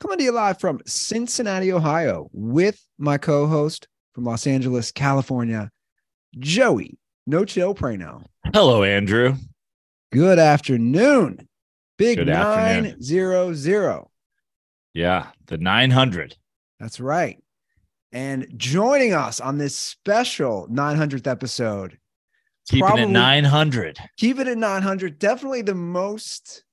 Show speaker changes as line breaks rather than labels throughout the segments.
coming to you live from Cincinnati, Ohio, with my co host from Los Angeles, California, Joey No Chill Prano.
Hello, Andrew.
Good afternoon. Big
Good afternoon.
900.
Yeah, the 900.
That's right. And joining us on this special 900th episode,
Keeping
Probably-
it 900.
keep it at 900. Definitely the most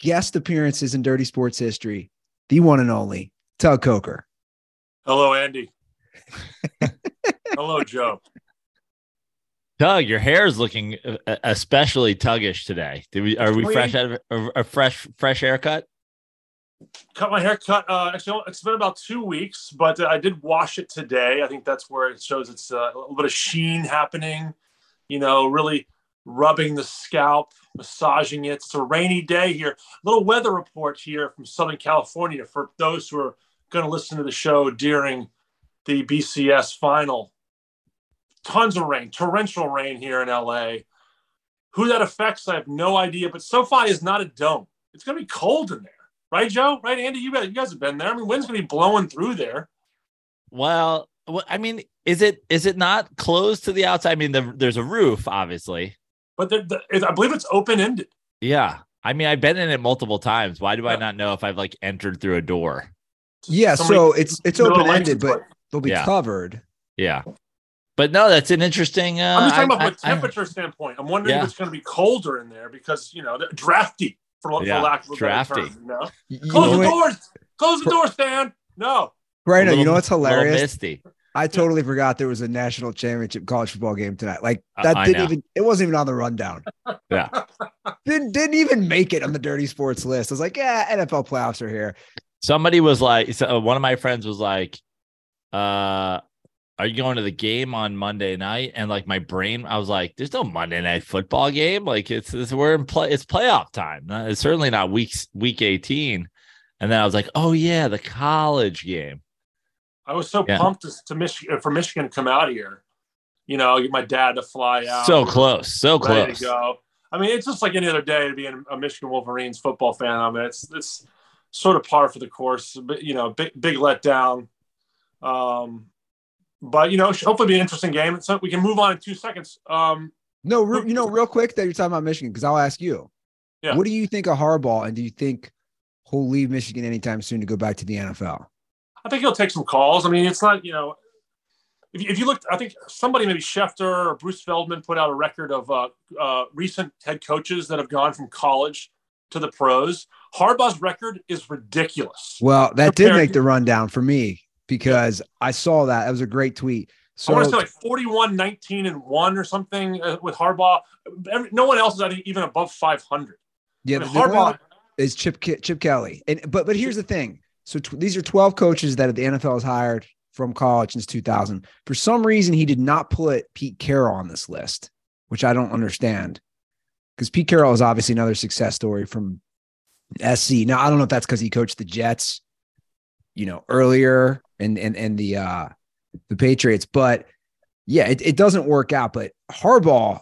guest appearances in Dirty Sports history. The one and only Tug Coker.
Hello, Andy. Hello, Joe.
Tug, your hair is looking uh, especially tuggish today. Did we? Are we
Clean.
fresh out of a, a fresh fresh haircut?
Cut my hair cut. Uh, actually, it's been about two weeks, but uh, I did wash it today. I think that's where it shows it's uh, a little bit of sheen happening. You know, really rubbing the scalp, massaging it. It's a rainy day here. Little weather report here from Southern California for those who are going to listen to the show during the BCS final. Tons of rain, torrential rain here in LA. Who that affects, I have no idea. But SoFi is not a dome. It's going to be cold in there, right, Joe? Right, Andy? You guys, you guys have been there. I mean, wind's going to be blowing through there.
Well, wh- I mean, is it is it not closed to the outside? I mean, the, there's a roof, obviously.
But the, the, I believe it's open ended.
Yeah. I mean, I've been in it multiple times. Why do I not know if I've like entered through a door?
Yeah,
Somebody-
so it's it's open ended, but they'll be
Yeah.
covered.
Yeah. But no, that's an interesting. Uh,
I'm just talking
I-
about from
I-
a temperature standpoint. I'm wondering
Yeah.
if it's going to be colder in there because you know they're drafty for, for
Yeah,
lack of a
drafty.
better term. You know?
You- you
Close
know
the
what-
doors. Close the door, Stan. No.
Right
a
now, you know what's
little
hilarious?
misty.
I totally forgot there was a national championship college football game tonight. Like that
I
didn't even it wasn't even on the rundown.
Yeah.
Didn't didn't even make it on the dirty sports list. I was like, yeah, NFL playoffs are here.
somebody was like so uh, one of my friends was like uh are you going to the game on monday night and like my brain i was like there's no monday night football game like it's, it's we're in play it's playoff time Uh, it's certainly not weeks week 18 and then i was like oh yeah the college game
I was so
Yeah.
pumped to, to Michigan for Michigan to come out here. You know, get my dad to fly out.
so close so
ready
close
to go. I mean, it's just like any other day to be a Michigan Wolverines football fan. I mean, it's it's sort of par for the course. But you know, big big letdown. Um, but you know, should hopefully be an interesting game. So we can move on in two seconds. Um,
No, re- you know, real quick that you're talking about Michigan, because I'll ask you.
Yeah.
What do you think of Harbaugh, and do you think he'll leave Michigan anytime soon to go back to the NFL?
I think he'll take some calls. I mean, it's not you know. If you, if you looked, I think somebody, maybe Schefter or Bruce Feldman, put out a record of uh, uh, recent head coaches that have gone from college to the pros. Harbaugh's record is ridiculous.
Well, that did make the rundown for me because I saw that. That was a great tweet.
So, I want to say like 41, 19, and one or something uh, with Harbaugh. Every, no one else is even above 500.
yeah,
I mean, Harbaugh,
is Chip Chip Kelly, and but but here's the thing. So tw- these are 12 coaches that the NFL has hired from college since 2000. For some reason, he did not put Pete Carroll on this list, which I don't understand. Because Pete Carroll is obviously another success story from SC. Now I don't know if that's because he coached the Jets, you know, earlier and and and the uh the Patriots, but yeah, it, it doesn't work out. But Harbaugh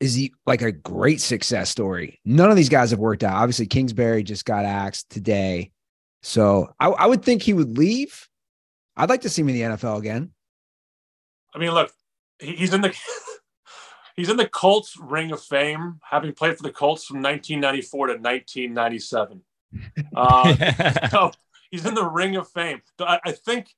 is he like a great success story. None of these guys have worked out. Obviously, Kingsbury just got axed today. So I, I would think he would leave. I'd like to see him in the NFL again.
I mean, look, he's in the he's in the Colts Ring of Fame, having played for the Colts from 1994 to 1997. Uh, so he's in the Ring of Fame. I, I think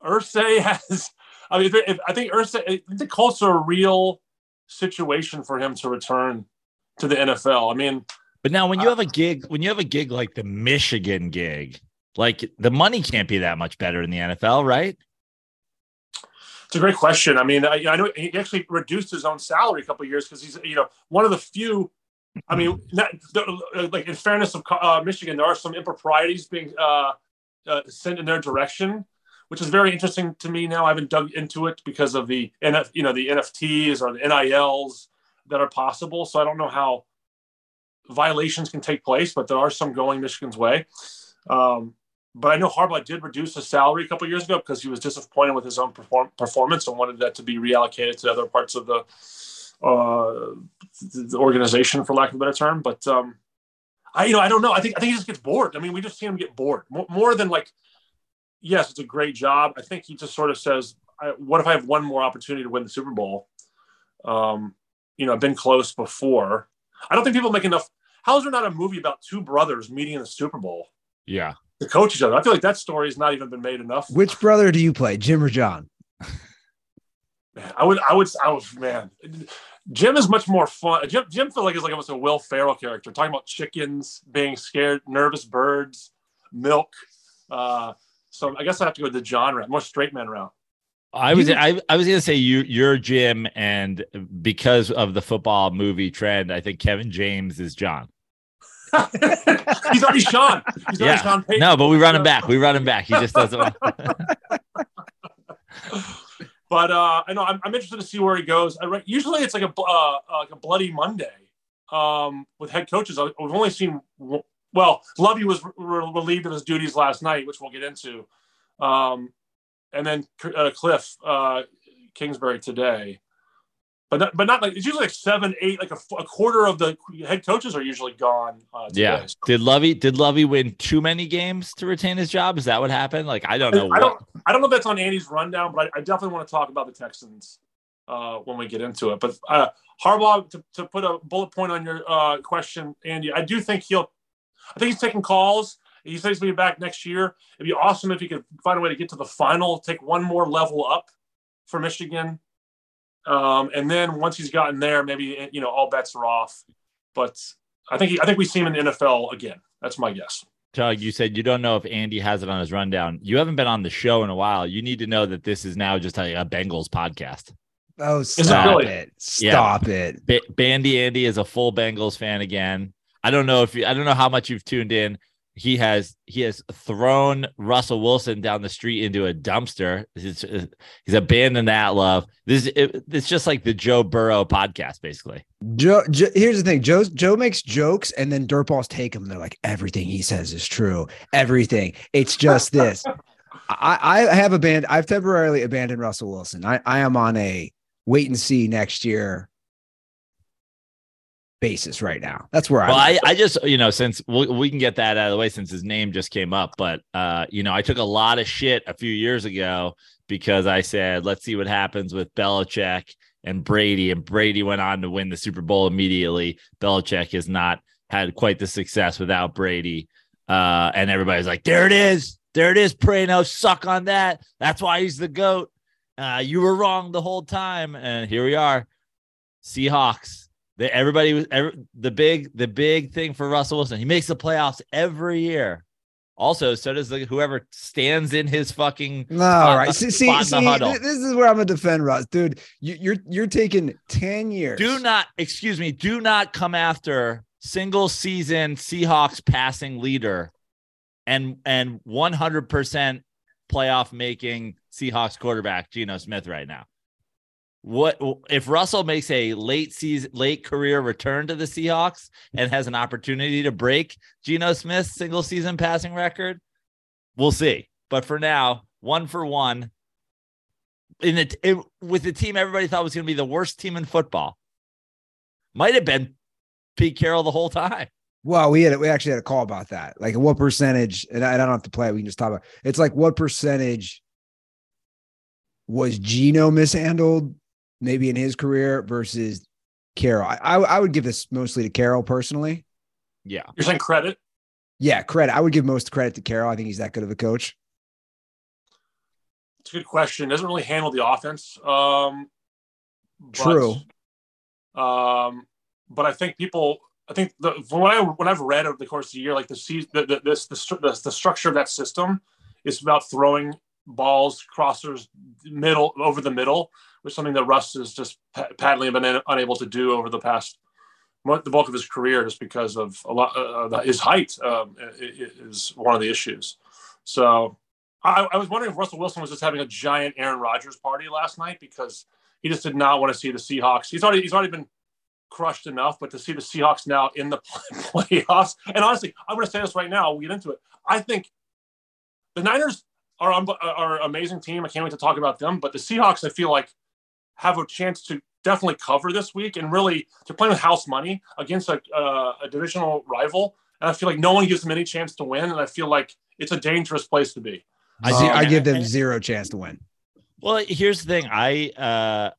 Irsay has. I mean, if, if, I think Irsay. I think the Colts are a real situation for him to return to the NFL. I mean,
But now, when you have a gig, when you have a gig like the Michigan gig, like the money can't be that much better in the NFL, right?
It's a great question. I mean, I, I know he actually reduced his own salary a couple of years because he's, you know, one of the few. I mean, not, like in fairness of uh, Michigan, there are some improprieties being uh, uh, sent in their direction, which is very interesting to me. Now I haven't dug into it because of the NF, you know, the NFTs or the NILs that are possible. So I don't know how violations can take place, but there are some going Michigan's way. Um, but I know Harbaugh did reduce his salary a couple years ago because he was disappointed with his own perform- performance and wanted that to be reallocated to other parts of the uh, the organization, for lack of a better term. But um, I, you know, I don't know. I think I think he just gets bored. I mean, we just see him get bored more, more than like, yes, it's a great job. I think he just sort of says, "What if I have one more opportunity to win the Super Bowl?" Um, you know, I've been close before. I don't think people make enough. How is there not a movie about two brothers meeting in the Super Bowl
Yeah.
to coach each other? I feel like that story has not even been made enough.
Which brother do you play, Jim or John?
Man, I would, I would, I would, man. Jim is much more fun. Jim, Jim felt like he's like almost a Will Ferrell character, talking about chickens, being scared, nervous birds, milk. Uh, so I guess I have to go the John route, more straight man route.
I was I, I was gonna say you you're Jim, and because of the football movie trend, I think Kevin James is John.
he's already Sean. He's already
Yeah.
Sean Payton.
No, but we run him back. We run him back. He just doesn't. want-
But uh, I know I'm, I'm interested to see where he goes. I re- usually it's like a uh, like a bloody Monday um, with head coaches. I- We've only seen well, Lovie was re- re- relieved of his duties last night, which we'll get into, um, and then uh, Cliff uh, Kingsbury today. But not, but not like it's usually like seven, eight, like a quarter of the head coaches are usually gone. Uh,
yeah. Did Lovie did Lovie win too many games to retain his job? Is that what happened? Like I don't know.
I
What,
don't, I don't know if that's on Andy's rundown, but I, I definitely want to talk about the Texans uh, when we get into it. But uh, Harbaugh, to, to put a bullet point on your uh, question, Andy, I do think he'll. I think he's taking calls. He says he's going to be back next year. It'd be awesome if he could find a way to get to the final, take one more level up for Michigan, um, and then once he's gotten there, maybe you know all bets are off. But I think he, I think we see him in the NFL again. That's my guess.
Tug, you said you don't know if Andy has it on his rundown. You haven't been on the show in a while. You need to know that this is now just a, a Bengals podcast.
Oh,
it
stop
really?
it! Stop it!
Ba- Bandy Andy is a full Bengals fan again. I don't know if you, I don't know how much you've tuned in. He has he has thrown Russell Wilson down the street into a dumpster. He's, he's abandoned that love. This it, it's just like the Joe Burrow podcast, basically.
Joe, Joe, here's the thing: Joe, Joe makes jokes, and then dirtballs take them. They're like, everything he says is true. Everything. It's just this. I, I have abandoned. I've temporarily abandoned Russell Wilson. I, I am on a wait and see next year basis right now. That's where
Well,
I'm.
I, I just, you know, since we, we can get that out of the way since his name just came up, but, uh, you know, I took a lot of shit a few years ago because I said, let's see what happens with Belichick and Brady. And Brady went on to win the Super Bowl immediately. Belichick has not had quite the success without Brady. Uh, and everybody's like, there it is. There it is. Prano, suck on that. That's why he's the GOAT. Uh, you were wrong the whole time. And here we are. Seahawks. They, everybody was every, the big the big thing for Russell Wilson. He makes the playoffs every year. Also, so does the, whoever stands in his fucking.
no, all right. See, see,
spot in the
see th- this is where I'm gonna defend Russ, dude. You, you're you're taking ten years.
Do not excuse me. Do not come after single season Seahawks passing leader, and and 100 percent playoff making Seahawks quarterback Geno Smith right now. What if Russell makes a late season, late career return to the Seahawks and has an opportunity to break Geno Smith's single season passing record? We'll see. But for now, one for one. In it, it with the team everybody thought was going to be the worst team in football, might have been Pete Carroll the whole time.
Well, we had we actually had a call about that. Like, what percentage? And I, I don't have to play. it, We can just talk about. It. It's like what percentage was Geno mishandled, maybe in his career versus Carroll. I, I I would give this mostly to Carroll personally.
Yeah,
You're saying credit?
Yeah, credit. I would give most credit to Carroll. I think he's that good of a coach.
It's a good question. Doesn't really handle the offense. Um, but,
True.
Um, but I think people. I think the from what I when I've read over the course of the year, like the season, the, the, this the, the the structure of that system is about throwing balls, crossers, middle over the middle, is something that Russ has just patently been unable to do over the past the bulk of his career, just because of a lot uh, his height um, is one of the issues. So I, I was wondering if Russell Wilson was just having a giant Aaron Rodgers party last night because he just did not want to see the Seahawks. He's already he's already been crushed enough, but to see the Seahawks now in the playoffs, and honestly, I'm going to say this right now. We'll get into it. I think the Niners are are an amazing team. I can't wait to talk about them. But the Seahawks, I feel like, have a chance to definitely cover this week, and really they're playing with house money against a, uh, a divisional rival, and I feel like no one gives them any chance to win, and I feel like it's a dangerous place to be.
I, see, I give them zero chance to win.
Well, here's the thing. I uh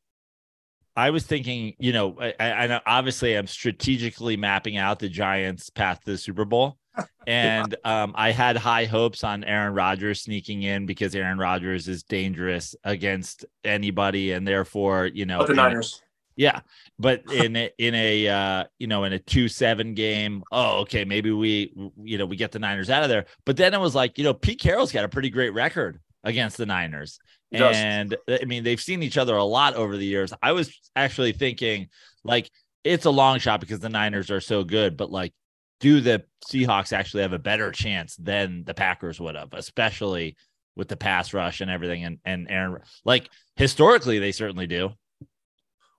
I was thinking, you know, I, I obviously I'm strategically mapping out the Giants' path to the Super Bowl. And um, I had high hopes on Aaron Rodgers sneaking in because Aaron Rodgers is dangerous against anybody, and therefore, you know,
but the Niners.
Yeah, but in a, in a uh, you know in a two seven game, oh okay, maybe we you know we get the Niners out of there. But then it was like you know Pete Carroll's got a pretty great record against the Niners, and I mean they've seen each other a lot over the years. I was actually thinking like it's a long shot because the Niners are so good, but like do the Seahawks actually have a better chance than the Packers would have, especially with the pass rush and everything? And and Aaron, like historically, they certainly do.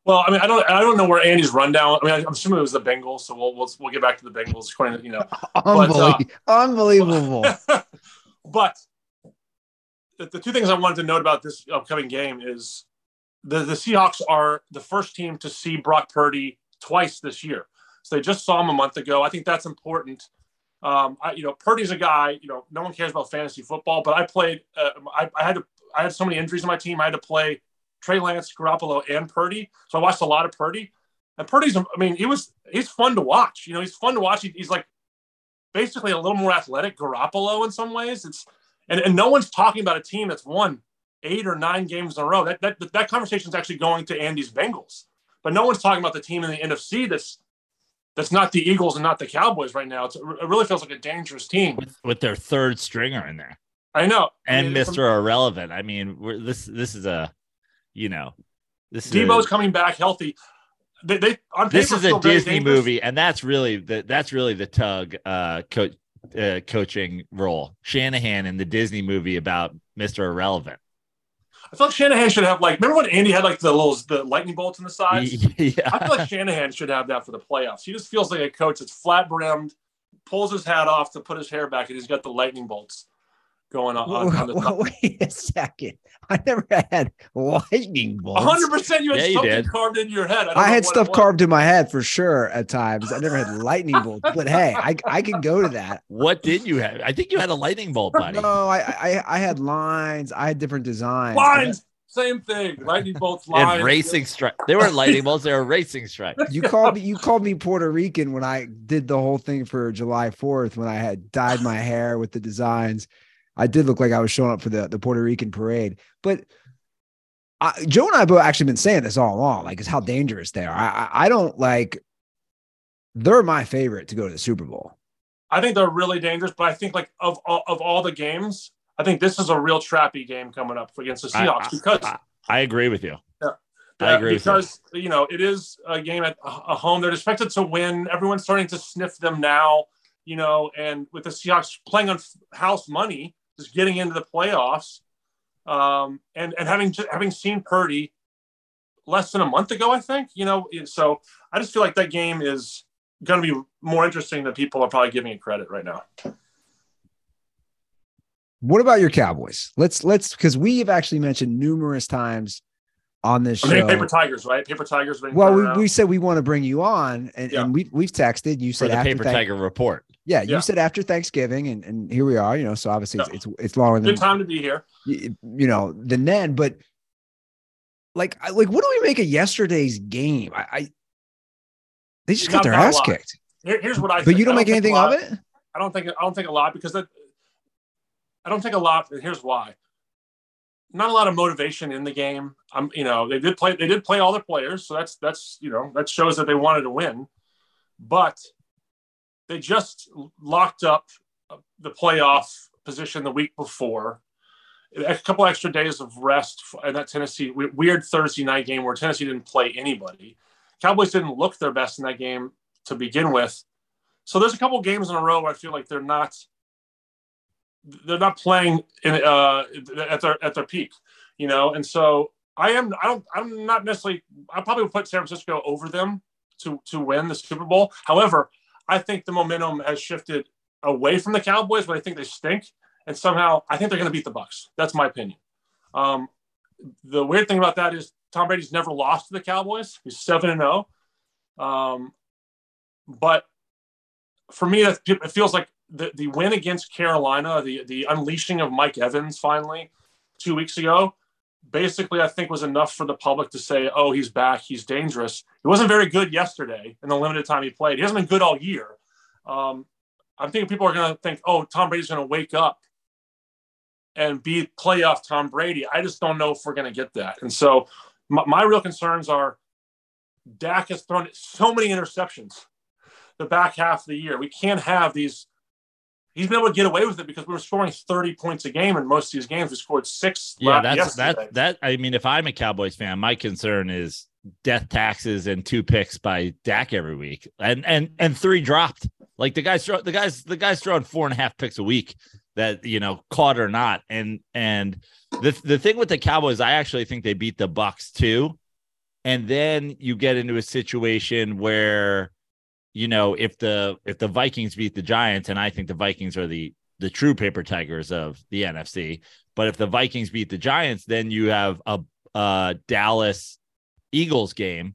Well, I mean, I don't, I don't know where Andy's rundown. I mean, I'm assuming it was the Bengals, so we'll we'll, we'll get back to the Bengals. According to, you know,
Unbelievable. But, uh, unbelievable.
but the, the two things I wanted to note about this upcoming game is the the Seahawks are the first team to see Brock Purdy twice this year. So they just saw him a month ago. I think that's important. Um, I, you know, Purdy's a guy. You know, no one cares about fantasy football, but I played. Uh, I, I, had to. I had so many injuries on my team. I had to play Trey Lance, Garoppolo, and Purdy. So I watched a lot of Purdy. And Purdy's. I mean, he was. He's fun to watch. You know, he's fun to watch. He, he's like basically a little more athletic Garoppolo in some ways. It's and, and no one's talking about a team that's won eight or nine games in a row. That that that conversation is actually going to Andy's Bengals, but no one's talking about the team in the NFC that's that's not the Eagles and not the Cowboys right now. It's, it really feels like a dangerous team
with, with their third stringer in there.
I know,
and I mean, Mr. Irrelevant. I mean, we're, this this is a, you know, this
Deebo's is a, coming back healthy. They, they on
this is a Disney movie, and that's really the that's really the tug uh, uh, coaching role. Shanahan in the Disney movie about Mr. Irrelevant.
I feel like Shanahan should have like remember when Andy had like the little the lightning bolts in the sides? Yeah. I feel like Shanahan should have that for the playoffs. He just feels like a coach that's flat brimmed, pulls his hat off to put his hair back, and he's got the lightning bolts going on. on, on the top.
Wait a second. I never had lightning bolts.
100% you had yeah, something you carved in your head.
I, I had stuff carved in my head for sure at times. I never had lightning bolts, but hey, I, I can go to that.
What did you have? I think you had a lightning bolt, buddy.
No, I, I, I had lines. I had different designs.
Lines. Same thing. Lightning bolts, lines.
And racing strike. They weren't lightning bolts. They were racing strikes.
You called me. You called me Puerto Rican when I did the whole thing for July Fourth when I had dyed my hair with the designs. I did look like I was showing up for the, the Puerto Rican parade. But I, Joe and I have actually been saying this all along, like it's how dangerous they are. I, I, I don't like. They're my favorite to go to the Super Bowl.
I think they're really dangerous, but I think like of of all the games, I think this is a real trappy game coming up against the Seahawks because
I, I, agree with you.
Yeah, I agree because you. you. know it is a game at a home. They're expected to win. Everyone's starting to sniff them now. You know, and with the Seahawks playing on house money, just getting into the playoffs, um, and and having having seen Purdy less than a month ago, I think you know. So I just feel like that game is going to be more interesting than people are probably giving it credit right now.
What about your Cowboys? Let's let's because we have actually mentioned numerous times on this show. I
mean, Paper Tigers, right? Paper Tigers.
Well, we, we said we want to bring you on, and, yeah. and we we've texted. You said
the Paper th- Tiger report.
Yeah, you said after Thanksgiving, and, and here we are. You know, so obviously yeah. it's, it's it's longer than
good time to be here.
You, you know, than then, but like like what do we make of yesterday's game? I, I they just got not, their ass kicked.
Here, here's what I.
But think. you don't, don't make anything of it.
I don't think I don't think a lot because that, I don't think a lot. Here's why. Not a lot of motivation in the game. I'm, you know, they did play. They did play all their players, so that's that's you know that shows that they wanted to win, but they just locked up the playoff position the week before. A couple extra days of rest and that Tennessee weird Thursday night game where Tennessee didn't play anybody. Cowboys didn't look their best in that game to begin with. So there's a couple games in a row where I feel like they're not they're not playing in, uh, at their at their peak, you know. And so I am I don't I'm not necessarily I probably would put San Francisco over them to to win the Super Bowl. However, I think the momentum has shifted away from the Cowboys, but I think they stink, and somehow I think they're going to beat the Bucs. That's my opinion. Um, the weird thing about that is Tom Brady's never lost to the Cowboys. He's seven and zero. Oh. Um, but for me, it feels like the, the win against Carolina, the the unleashing of Mike Evans finally two weeks ago, basically I think was enough for the public to say, "Oh, he's back. He's dangerous." He wasn't very good yesterday in the limited time he played. He hasn't been good all year. Um, I'm thinking people are going to think, "Oh, Tom Brady's going to wake up and be playoff Tom Brady." I just don't know if we're going to get that. And so, my, my real concerns are Dak has thrown so many interceptions the back half of the year. We can't have these he's been able to get away with it because we were scoring 30 points a game in most of these games. We scored six.
Yeah, that's that that I mean, if I'm a Cowboys fan, my concern is death taxes and two picks by Dak every week. And and and three dropped. Like the guys throw the guys, the guys throwing four and a half picks a week that you know, caught or not. And and the the thing with the Cowboys, I actually think they beat the Bucs too. And then you get into a situation where you know, if the if the Vikings beat the Giants, and I think the Vikings are the the true paper tigers of the NFC, but if the Vikings beat the Giants, then you have a, a Dallas Eagles game,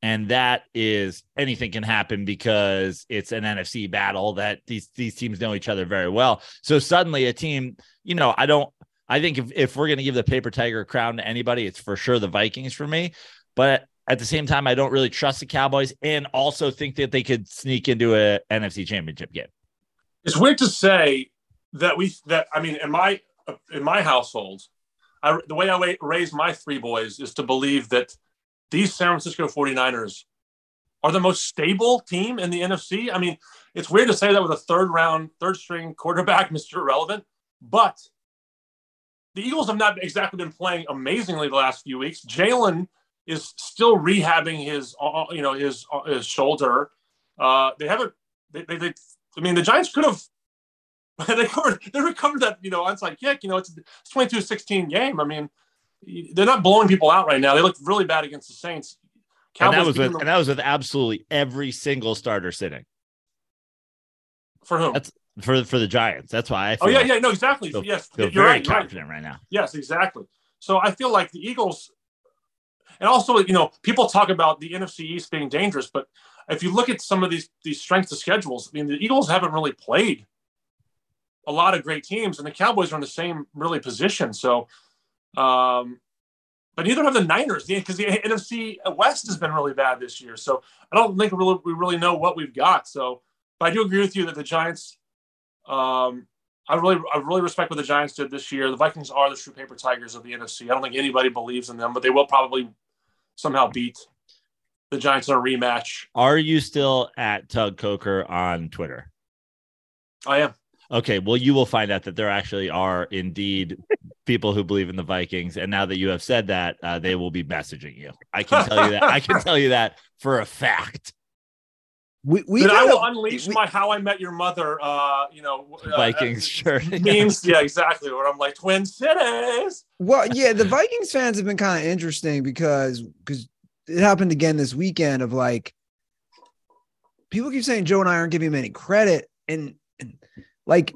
and that is anything can happen because it's an NFC battle that these these teams know each other very well. So suddenly a team, you know, I don't. I think if, if we're going to give the paper tiger crown to anybody, it's for sure the Vikings for me. But at the same time, I don't really trust the Cowboys and also think that they could sneak into a NFC championship game.
It's weird to say that we that I mean in my in my household, I, the way I raise my three boys is to believe that these San Francisco 49ers are the most stable team in the NFC. I mean, it's weird to say that with a third round, third string quarterback, Mr. Irrelevant, but the Eagles have not exactly been playing amazingly the last few weeks. Jalen is still rehabbing his, uh, uh, you know, his uh, his shoulder. Uh, they haven't. They, they, they, I mean, the Giants could have. They covered. They recovered that, you know, onside kick. You know, it's a 22-16 game. I mean, they're not blowing people out right now. They look really bad against the Saints.
Cowboys and that was with, the, and that was with absolutely every single starter sitting.
For whom?
That's for for the Giants. That's why I.
oh yeah, like yeah, no, exactly.
Feel,
yes,
feel you're very right, confident right. right now.
Yes, exactly. So I feel like the Eagles and also, you know, people talk about the NFC East being dangerous, but if you look at some of these these strengths of schedules, I mean, the Eagles haven't really played a lot of great teams, and the Cowboys are in the same really position. So, um, but neither have the Niners because the, NFC West has been really bad this year. So I don't think really, we really know what we've got. So, but I do agree with you that the Giants. Um, I really, I really respect what the Giants did this year. The Vikings are the true paper tigers of the NFC. I don't think anybody believes in them, but they will probably somehow beat the Giants in a rematch.
Are you still at Tug Coker on Twitter?
I am.
Okay, well, you will find out that there actually are indeed people who believe in the Vikings, and now that you have said that, uh, they will be messaging you. I can tell you that. I can tell you that for a fact.
We, we I will unleash we, my "How I Met Your Mother," uh, you know,
uh, Vikings uh, shirt
memes. yeah, exactly. Where I'm like Twin Cities.
Well, yeah, the Vikings fans have been kind of interesting because because it happened again this weekend. Of like, people keep saying Joe and I aren't giving him any credit, and, and like,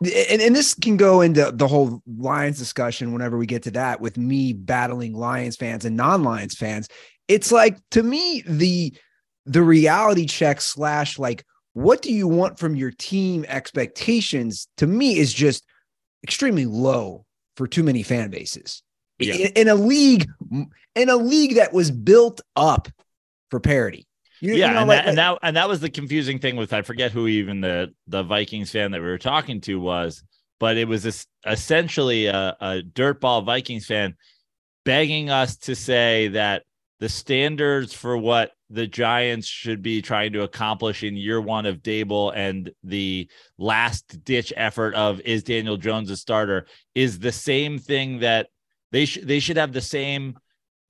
and, and this can go into the whole Lions discussion whenever we get to that with me battling Lions fans and non-Lions fans. It's like to me the the reality check slash like what do you want from your team expectations? To me is just extremely low for too many fan bases. Yeah. in, in, a league in a league that was built up for parity.
You, yeah you know, and, like, that, and that and that was the confusing thing with i forget who even the the vikings fan that we were talking to was but it was this, essentially a, a dirtball vikings fan begging us to say that the standards for what the Giants should be trying to accomplish in year one of Daboll and the last ditch effort of is Daniel Jones a starter is the same thing that they should they should have the same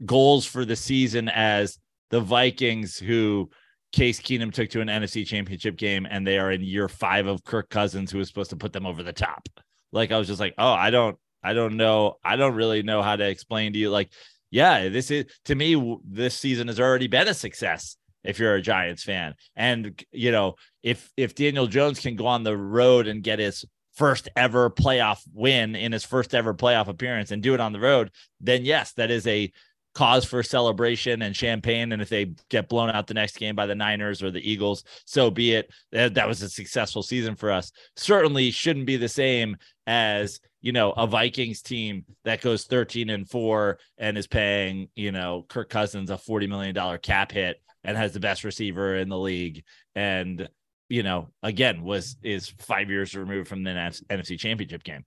goals for the season as the Vikings who Case Keenum took to an NFC championship game and they are in year five of Kirk Cousins, who was supposed to put them over the top. Like I was just like, oh, I don't, I don't know. I don't really know how to explain to you. Like, yeah, this is to me, this season has already been a success if you're a Giants fan. And you know, if if Daniel Jones can go on the road and get his first ever playoff win in his first ever playoff appearance and do it on the road, then yes, that is a cause for celebration and champagne. And if they get blown out the next game by the Niners or the Eagles, so be it. That, that was a successful season for us. Certainly shouldn't be the same as you know a Vikings team that goes 13 and 4 and is paying you know Kirk Cousins a 40 million dollar cap hit and has the best receiver in the league and you know again was is 5 years removed from the NFC championship game.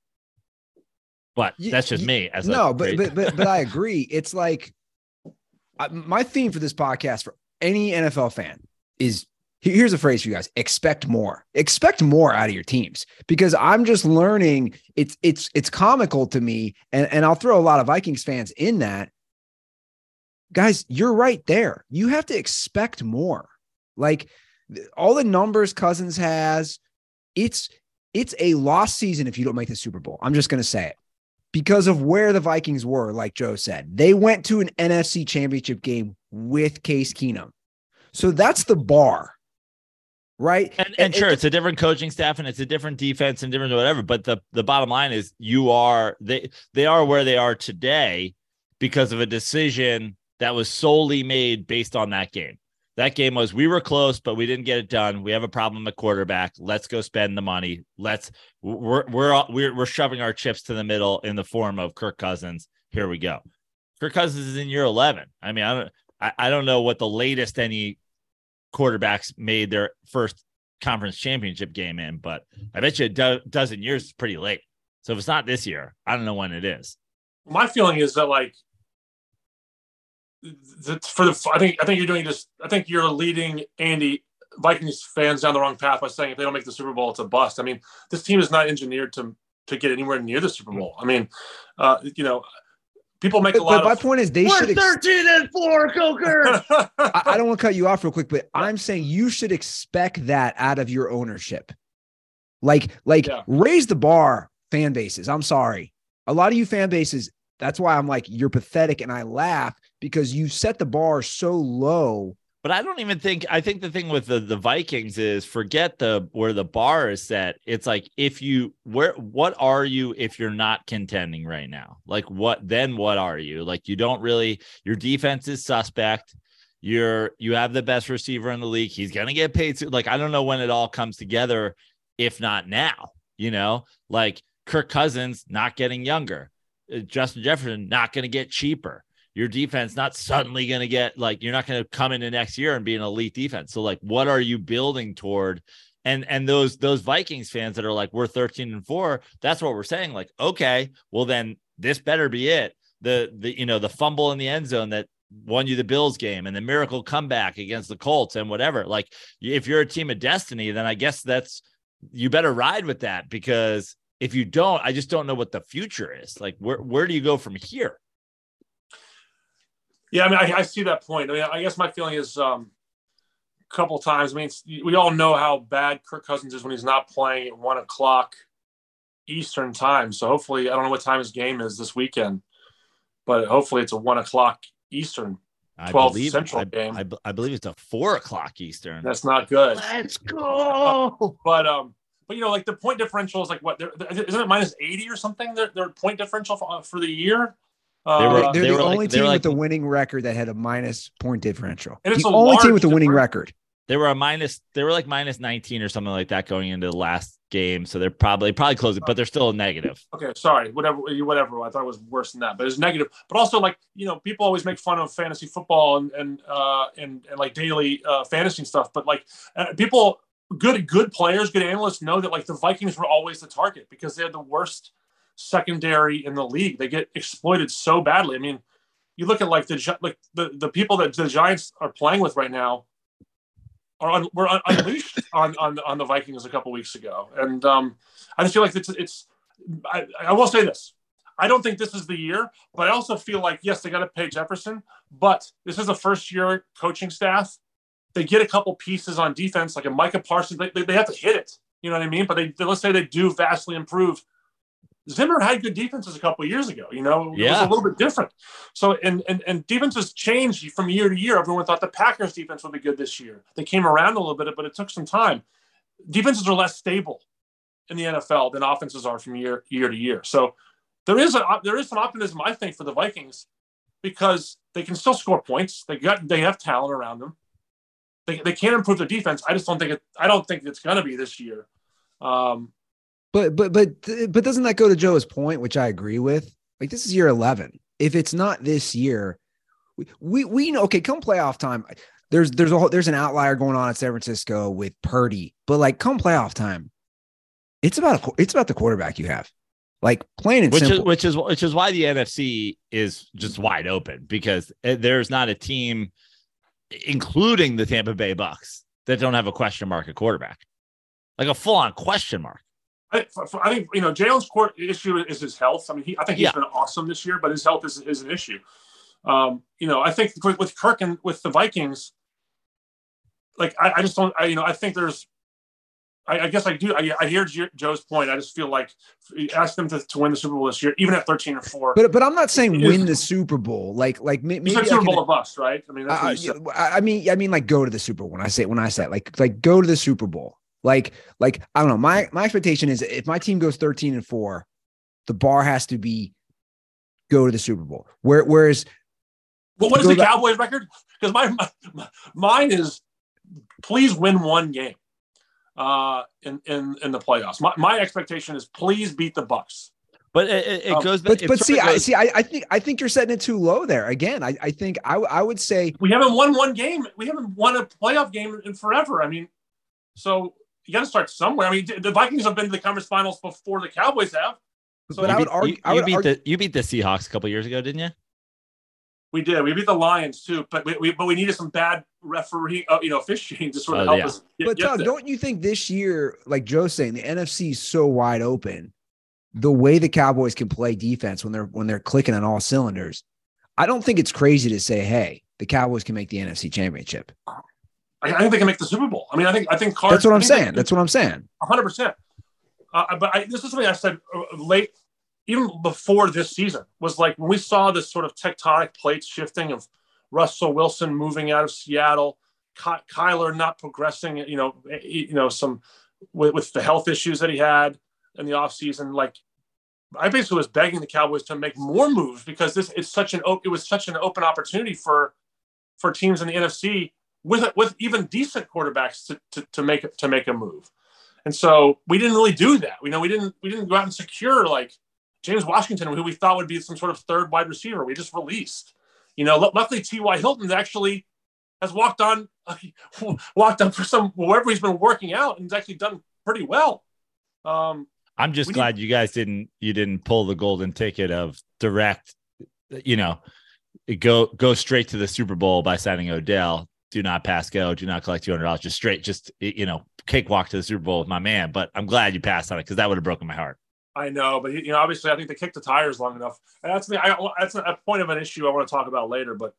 But that's just me as
no but, but but but I agree. It's like my theme for this podcast for any NFL fan is here's a phrase for you guys expect more. Expect more out of your teams because i'm just learning. It's it's it's comical to me and, and i'll throw a lot of vikings fans in that. Guys you're right there. You have to expect more. Like all the numbers cousins has it's it's a lost season if you don't make the super bowl. I'm just going to say it. Because of where the vikings were like joe said they went to an nfc championship game with case keenum. So that's the bar right?
And, and, sure, it's a different coaching staff and it's a different defense and different whatever. But the the bottom line is you are they they are where they are today because of a decision that was solely made based on that game. That game was we were close, but we didn't get it done. We have a problem at quarterback. Let's go spend the money. Let's we're we're we're we're shoving our chips to the middle in the form of Kirk Cousins. Here we go. Kirk Cousins is in year 11. I mean, I don't I, I don't know what the latest any quarterbacks made their first conference championship game in, but I bet you a do- dozen years is pretty late. So if it's not this year, I don't know when it is.
My feeling is that like for the I think I think you're doing this. I think you're leading Andy Vikings fans down the wrong path by saying if they don't make the Super Bowl, it's a bust. I mean, this team is not engineered to to get anywhere near the Super Bowl. I mean, uh, you know, People make a lot.
But my point is, they should.
Ex- Thirteen and four, Coker.
I, I don't want to cut you off real quick, but I'm saying you should expect that out of your ownership. Like, like yeah. raise the bar, fan bases. I'm sorry, a lot of you fan bases. That's why I'm like, you're pathetic, and I laugh because you set the bar so low
but I don't even think I think the thing with the, the Vikings is forget the where the bar is set. It's like if you where what are you if you're not contending right now? Like what then what are you? Like you don't really your defense is suspect. You're you have the best receiver in the league. He's gonna get paid. To, like I don't know when it all comes together, if not now. You know, like Kirk Cousins not getting younger, uh, Justin Jefferson not gonna get cheaper your defense not suddenly going to get like you're not going to come into next year and be an elite defense. So like what are you building toward? And and those those Vikings fans that are like we're 13 and 4, that's what we're saying like okay, well then this better be it. The the you know the fumble in the end zone that won you the Bills game and the miracle comeback against the Colts and whatever. Like if you're a team of destiny, then I guess that's you better ride with that because if you don't, I just don't know what the future is. Like where where do you go from here?
Yeah, I mean, I, I, see that point. I mean, I guess my feeling is um, a couple times. I mean, we all know how bad Kirk Cousins is when he's not playing at one o'clock Eastern time. So hopefully, I don't know what time his game is this weekend, but hopefully it's a one o'clock Eastern, twelve believe, Central
I,
game.
I, I, believe it's a four o'clock Eastern.
That's not good.
Let's go.
but um, but you know, like the point differential is like what? Isn't it minus eighty or something? Their, their point differential for, for the year.
They were, uh, they're they the only like, team like, with the winning record that had a minus point differential. And it's the only team with the winning record.
They were a minus. They were like minus nineteen or something like that going into the last game. So they're probably probably close it, but they're still a negative.
Okay, sorry. Whatever, whatever. I thought it was worse than that, but it's negative. But also, like you know, people always make fun of fantasy football and and uh, and, and like daily uh, fantasy and stuff. But like uh, people, good good players, good analysts know that like the Vikings were always the target because they had the worst secondary in the league. They get exploited so badly. I mean, you look at like the like the, the people that the Giants are playing with right now are un, were un, unleashed on, on on the Vikings a couple weeks ago, and um, I just feel like it's it's. I, I will say this. I don't think this is the year, but I also feel like yes, they got to pay Jefferson, but this is a first year coaching staff, they get a couple pieces on defense, like a Micah Parsons. They, they, they have to hit it. You know what I mean? But they, let's say they do vastly improve. Zimmer had good defenses a couple years ago. You know,
Yeah.
it was a little bit different. So and and and defenses change from year to year. Everyone thought the Packers defense would be good this year. They came around a little bit, but it took some time. Defenses are less stable in the NFL than offenses are from year year to year. So there is a there is some optimism, I think, for the Vikings because they can still score points. They got they have talent around them. They, they can improve their defense. I just don't think it. I don't think it's going to be this year. Um,
But but but but doesn't that go to Joe's point, which I agree with? Like this is year eleven. If it's not this year, we we, we know. Okay, come playoff time, there's there's a whole, there's an outlier going on at San Francisco with Purdy, but like come playoff time, it's about a, it's about the quarterback you have. Like plain and
which is which is which is why the NFC is just wide open because uh, there's not a team, including the Tampa Bay Bucs, that don't have a question mark at quarterback, like a full on question mark.
I, I think you know Jalen's court issue is his health. I mean, he, I think he's
Yeah.
been awesome this year, but his health is, is an issue. Um, you know, I think with, Kirk and with the Vikings, like I, I just don't. I, you know, I think there's. I, I guess I do. I, I hear Joe's point. I just feel like ask them to, to win the Super Bowl this year, even at thirteen or four.
but but I'm not saying
It is-
win the Super Bowl. Like like may- maybe
Super
can-
Bowl of us, right? I mean, that's what
I,
you said.
I I mean, I mean, like go to the Super Bowl. When I say when I say like like go to the Super Bowl, like like I don't know. My my expectation is if my team goes thirteen and four, the bar has to be go to the Super Bowl. Where whereas
Well, what is the
back-
Cowboys record? Because my, my mine is please win one game uh, in in in the playoffs. My, my expectation is please beat the Bucs.
But it, it, it
Um,
goes.
but
it
but see
of
I see I, I think I think you're setting it too low there. Again, I I think I I would say
We haven't won one game. We haven't won a playoff game in forever. I mean, so you got to start somewhere. I mean, the Vikings have been to the conference finals before the Cowboys have. So
But I
you
would
beat,
argue-
you,
I
you
would
beat
argue-
the you beat the Seahawks a couple years ago, didn't you?
we did. We beat the Lions too, but we, we but we needed some bad referee, uh, you know, officiating to sort of
Oh,
help
yeah.
us. Get,
But
get
Doug,
there.
don't you think this year, like Joe's saying, the NFC is so wide open, the way the Cowboys can play defense when they're when they're clicking on all cylinders, I don't think it's crazy to say, hey, the Cowboys can make the NFC championship.
I, I think they can make the Super Bowl. I mean, I think I think Cards.
That's what I'm saying. That's what I'm saying.
hundred percent. Uh, but I, this is something I said uh, late, even before this season, was like when we saw this sort of tectonic plates shifting of Russell Wilson moving out of Seattle, Ky- Kyler not progressing, you know, eh, you know, some with, with the health issues that he had in the offseason. Like, I basically was begging the Cowboys to make more moves because this is such an it was such an open opportunity for for teams in the NFC with with even decent quarterbacks to, to, to make to make a move. And so we didn't really do that. We know we didn't we didn't go out and secure like James Washington, who we thought would be some sort of third wide receiver. We just released. You know, luckily T.Y. Hilton actually has walked on walked on for some wherever he's been working out and has actually done pretty well. Um,
I'm just
We
glad you guys didn't you didn't pull the golden ticket of direct, you know, go go straight to the Super Bowl by signing Odell. Do not pass go. Do not collect two hundred dollars. Just straight, just you know, cakewalk to the Super Bowl with my man. But I'm glad you passed on it because that would have broken my heart.
I know, but you know, obviously, I think they kicked the tires long enough. And that's the I, that's a point of an issue I want to talk about later. But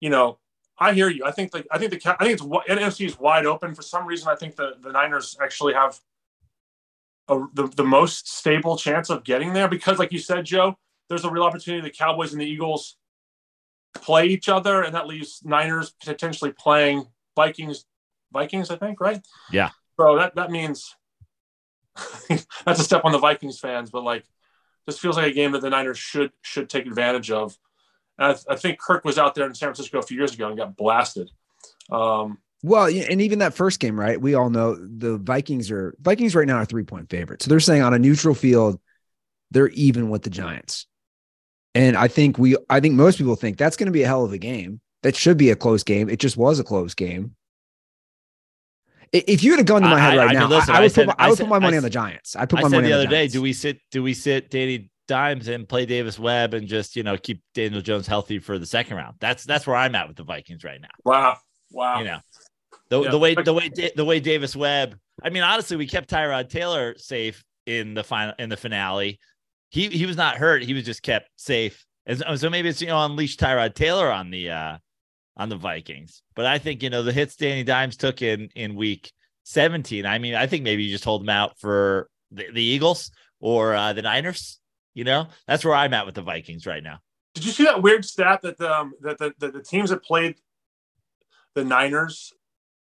you know, I hear you. I think the I think the I think it's NFC is wide open for some reason. I think the the Niners actually have a, the the most stable chance of getting there because, like you said, Joe, there's a real opportunity. The Cowboys and the Eagles play each other, and that leaves Niners potentially playing Vikings. Vikings, I think, right?
Yeah.
So that that means that's a step on the Vikings fans, but like this feels like a game that the Niners should should take advantage of. And I, I think Kirk was out there in San Francisco a few years ago and got blasted. Um,
Well, and even that first game, right? We all know the Vikings are Vikings right now are three point favorites. So they're saying on a neutral field, they're even with the Giants. And I think we, I think most people think that's going to be a hell of a game. That should be a close game. It just was a close game. If you had a gun to my head
I-
right
I
now, I-
listen,
I
I
would
said-
put my,
I
I would
said-
put my money
I
on the Giants. I put
I
my
said
money
the
on
other
the
day, do we sit do we sit Danny Dimes and play Davis Webb and just you know keep Daniel Jones healthy for the second round? That's that's where I'm at with the Vikings right now.
wow, wow.
You know, the
Yeah.
the way the way the way Davis Webb. I mean, honestly, we kept Tyrod Taylor safe in the final in the finale. He he was not hurt. He was just kept safe. And so, so maybe it's you know unleash Tyrod Taylor on the uh on the Vikings. But I think, you know, the hits Danny Dimes took in in week 17. I mean, I think maybe you just hold them out for the, the Eagles or uh, the Niners. You know, that's where I'm at with the Vikings right now.
Did you see that weird stat that um, that the, the, the teams that played the Niners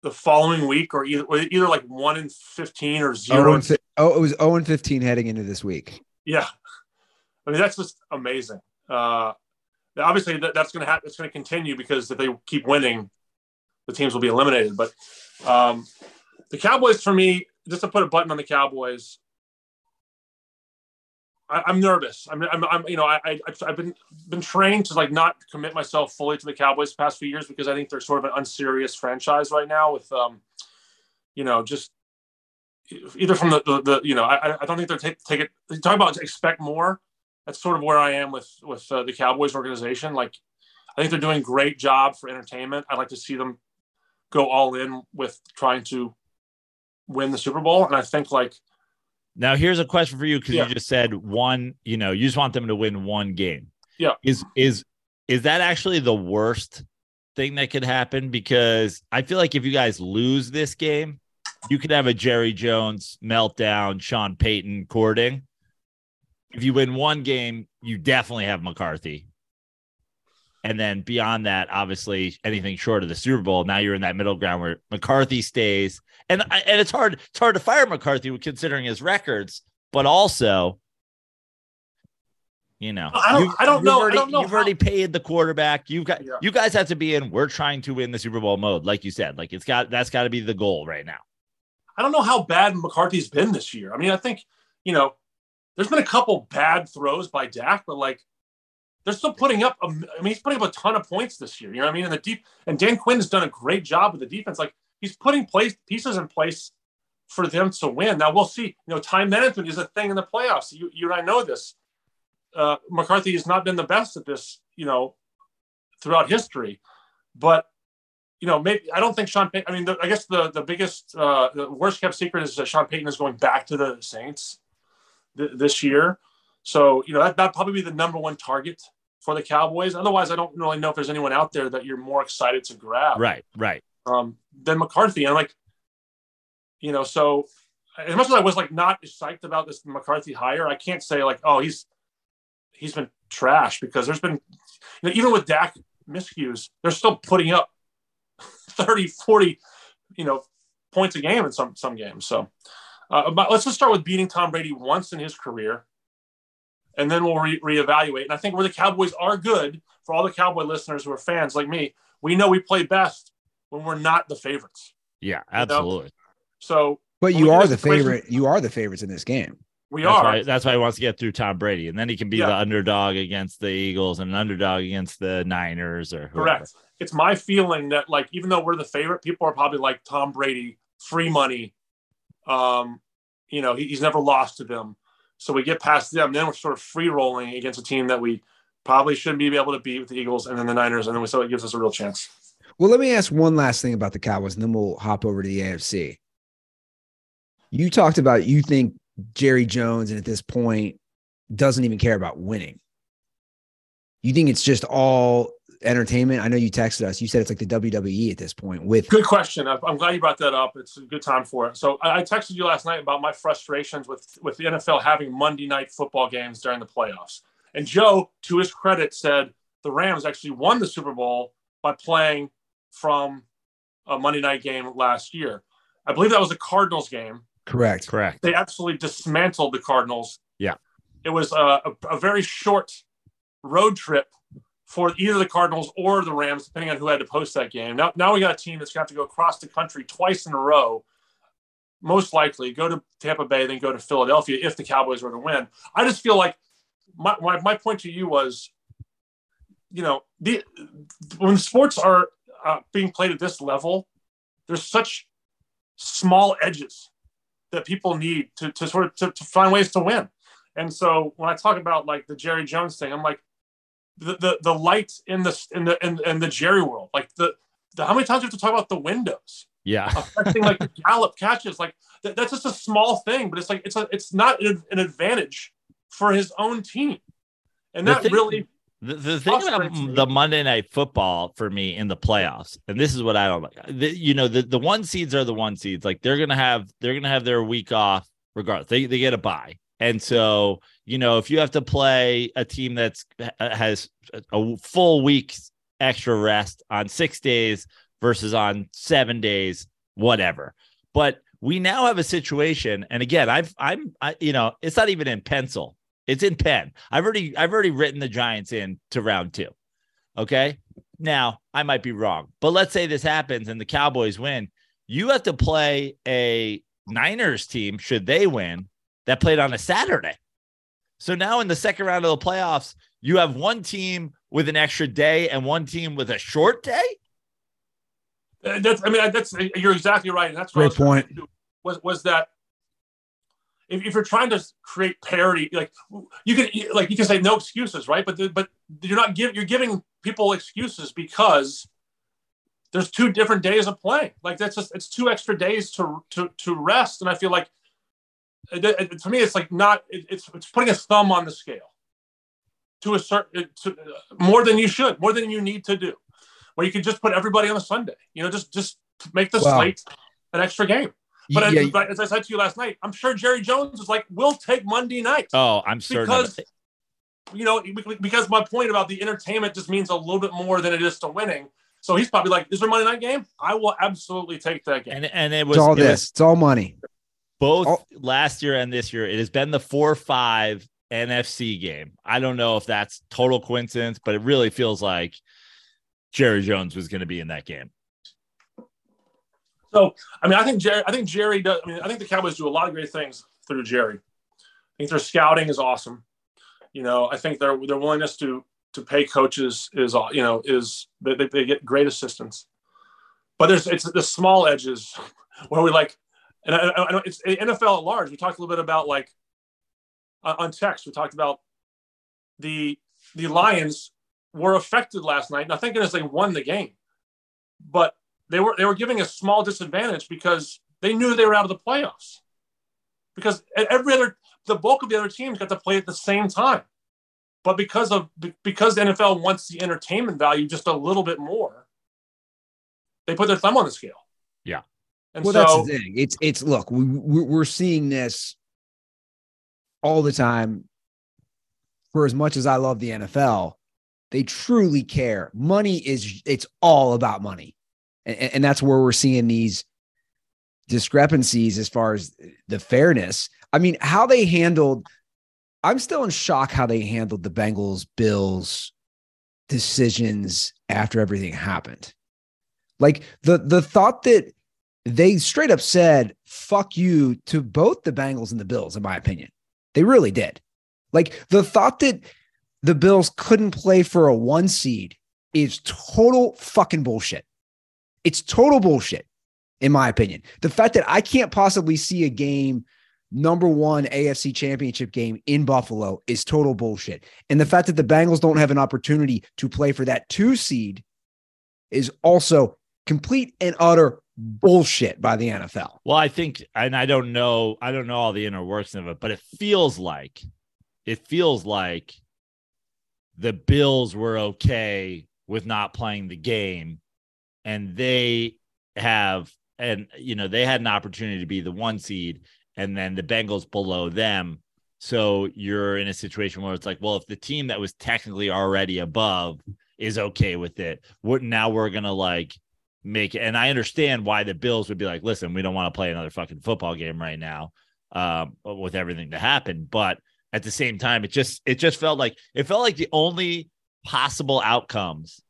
the following week, or either either like one in fifteen or zero?
Oh, and oh, it was 0 and 15 heading into this week.
Yeah, I mean that's just amazing. Uh, obviously, that, that's going to happen. It's going to continue because if they keep winning, the teams will be eliminated. But um, the Cowboys, for me, just to put a button on the Cowboys, I, am nervous. I'm, I'm, I'm, you know, I, I, I've been been trained to like not commit myself fully to the Cowboys the past few years because I think they're sort of an unserious franchise right now with, um, you know, just either from the, the, the you know, I, I don't think they're take, take it. Talk about expect more. That's sort of where I am with with uh, the Cowboys organization. Like, I think they're doing great job for entertainment. I'd like to see them go all in with trying to win the Super Bowl, and I think like
now, here's a question for you because
Yeah.
you just said one. You know, you just want them to win one game.
Yeah.
Is is is that actually the worst thing that could happen? Because I feel like if you guys lose this game, you could have a Jerry Jones meltdown, Sean Payton courting. If you win one game, you definitely have McCarthy. And then beyond that, obviously, anything short of the Super Bowl, now you're in that middle ground where McCarthy stays, and and it's hard it's hard to fire McCarthy considering his records, but also, you know,
I don't- I don't know- I
Already,
don't know
you've
how-
already paid the quarterback. You've got
Yeah.
you guys have to be in. We're trying to win the Super Bowl mode, like you said. Like it's got that's got to be the goal right now.
I don't know how bad McCarthy's been this year. I mean, I think, you know, there's been a couple bad throws by Dak, but like they're still putting up. a- I mean, he's putting up a ton of points this year. You know what I mean? And the deep and Dan Quinn has done a great job with the defense. Like he's putting place pieces in place for them to win. Now we'll see. You know, time management is a thing in the playoffs. You you and I know this. Uh, McCarthy has not been the best at this. You know, throughout history, but you know, maybe I don't think Sean Payton. I mean, the, I guess the the biggest, uh, the worst kept secret is that Sean Payton is going back to the Saints th- this year. So you know that that probably be the number one target for the Cowboys. Otherwise, I don't really know if there's anyone out there that you're more excited to grab
Right, right.
um, than McCarthy. And I'm like, you know, so as much as I was like not psyched about this McCarthy hire, I can't say like, oh, he's he's been trash because there's been you know, even with Dak miscues, they're still putting up 30, 40, you know, points a game in some some games. So uh, but let's just start with beating Tom Brady once in his career. And then we'll re- reevaluate. And I think where the Cowboys are good for all the Cowboy listeners who are fans like me, we know we play best when we're not the favorites.
Yeah, absolutely.
So
But you are the
situation-
favorite. You are the favorites in this game.
we
That's
are.
why, that's why he wants to get through Tom Brady, and then he can be
Yeah.
the underdog against the Eagles and an underdog against the Niners or whoever.
Correct. It's my feeling that like even though we're the favorite, people are probably like Tom Brady, free money. Um, you know, he, he's never lost to them. So we get past them, then we're sort of free rolling against a team that we probably shouldn't be able to beat with the Eagles and then the Niners, and then we so it gives us a real chance.
Well, let me ask one last thing about the Cowboys, and then we'll hop over to the AFC. You talked about you think Jerry Jones, and at this point, doesn't even care about winning. You think it's just all entertainment? I know you texted us. You said it's like the WWE at this point. With
Good question. I- I'm glad you brought that up. It's a good time for it. So I I texted you last night about my frustrations with with the NFL having Monday night football games during the playoffs. And Joe, to his credit, said the Rams actually won the Super Bowl by playing from a Monday night game last year. I believe that was a Cardinals game.
correct,
Correct.
They absolutely dismantled the Cardinals.
Yeah.
It was a, a, a very short road trip for either the Cardinals or the Rams, depending on who had to post that game. Now, now we got a team that's going to have to go across the country twice in a row. Most likely, go to Tampa Bay, then go to Philadelphia if the Cowboys were to win. I just feel like my, my, my point to you was, you know, the when sports are uh, being played at this level, there's such small edges that people need to, to sort of to, to find ways to win. And so when I talk about like the Jerry Jones thing, I'm like the the, the light in the in the in, in the Jerry world, like the, the how many times do you have to talk about the windows
Yeah.
affecting like the Gallup catches? Like that, that's just a small thing, but it's like it's a it's not an, an advantage for his own team, and that
thing-
really
The, the thing about the Monday night football for me in the playoffs, and this is what I don't like. The, you know, the, the one seeds are the one seeds. Like they're gonna have they're gonna have their week off regardless. They they get a bye. And so, you know, if you have to play a team that's uh, has a full week's extra rest on six days versus on seven days, whatever. But we now have a situation, and again, I've I'm I, you know, it's not even in pencil. It's in pen. I've already I've already written the Giants in to round two. Okay. Now I might be wrong, but let's say this happens and the Cowboys win. You have to play a Niners team, should they win, that played on a Saturday. So now in the second round of the playoffs, you have one team with an extra day and one team with a short day.
Uh, that's, I mean, that's you're exactly right. And that's
great point.
Was was that if, if you're trying to create parity, like you can like you can say no excuses, right? But the, but you're not giving you're giving people excuses because there's two different days of playing. Like that's just it's two extra days to to to rest, and I feel like it, it, for me it's like not it, it's it's putting a thumb on the scale to a certain uh, to, uh, more than you should, more than you need to do. Where you can just put everybody on a Sunday, you know, just just make the wow. slate an extra game. But yeah. as, as, I said to you last night, I'm sure Jerry Jones is like, we'll take Monday night.
Oh, I'm certain
because you know because my point about the entertainment just means a little bit more than it is to winning. So he's probably like, "Is there a Monday night game? I will absolutely take that game."
And, and it was
it's all
it
this.
Was
it's all money.
Both all- last year and this year, it has been the four-five NFC game. I don't know if that's total coincidence, but it really feels like Jerry Jones was going to be in that game.
So, I mean, I think Jerry, I think Jerry does. I mean, I think the Cowboys do a lot of great things through Jerry. I think their scouting is awesome. You know, I think their their willingness to to pay coaches is you know is they, they get great assistance. But there's it's the small edges where we like, and I, I, it's NFL at large. We talked a little bit about like uh, on text. We talked about the the Lions were affected last night. Now, thank goodness they won the game, but they were they were giving a small disadvantage because they knew they were out of the playoffs. Because every other the bulk of the other teams got to play at the same time. But because of because the NFL wants the entertainment value just a little bit more, they put their thumb on the scale.
Yeah.
And well, so, that's the thing. It's it's look, we we're seeing this all the time. For as much as I love the NFL, they truly care. Money is it's all about money and, and that's where we're seeing these discrepancies as far as the fairness. I mean, how they handled, I'm still in shock how they handled the Bengals Bills decisions after everything happened. Like the the thought that they straight up said fuck you to both the Bengals and the Bills in my opinion. They really did. Like the thought that the Bills couldn't play for a one seed is total fucking bullshit. It's total bullshit, in my opinion. The fact that I can't possibly see a game, number one AFC championship game in Buffalo, is total bullshit. And the fact that the Bengals don't have an opportunity to play for that two seed is also complete and utter bullshit by the NFL.
Well, I think, and I don't know, I don't know all the inner works of it, but it feels like, it feels like the Bills were okay with not playing the game and they have and you know they had an opportunity to be the one seed and then the Bengals below them so you're in a situation where it's like well if the team that was technically already above is okay with it what now we're to like make it and I understand why the Bills would be like listen we don't want to play another fucking football game right now um, with everything to happen but at the same time it just it just felt like it felt like the only possible outcomes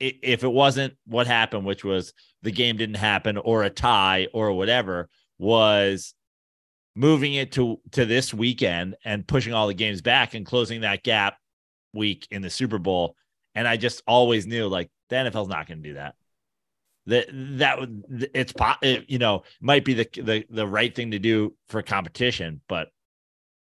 if it wasn't what happened, which was the game didn't happen or a tie or whatever, was moving it to to this weekend and pushing all the games back and closing that gap week in the Super Bowl. And I just always knew like the NFL's not going to do that. That that would it's it, eh, you know might be the the the right thing to do for competition, but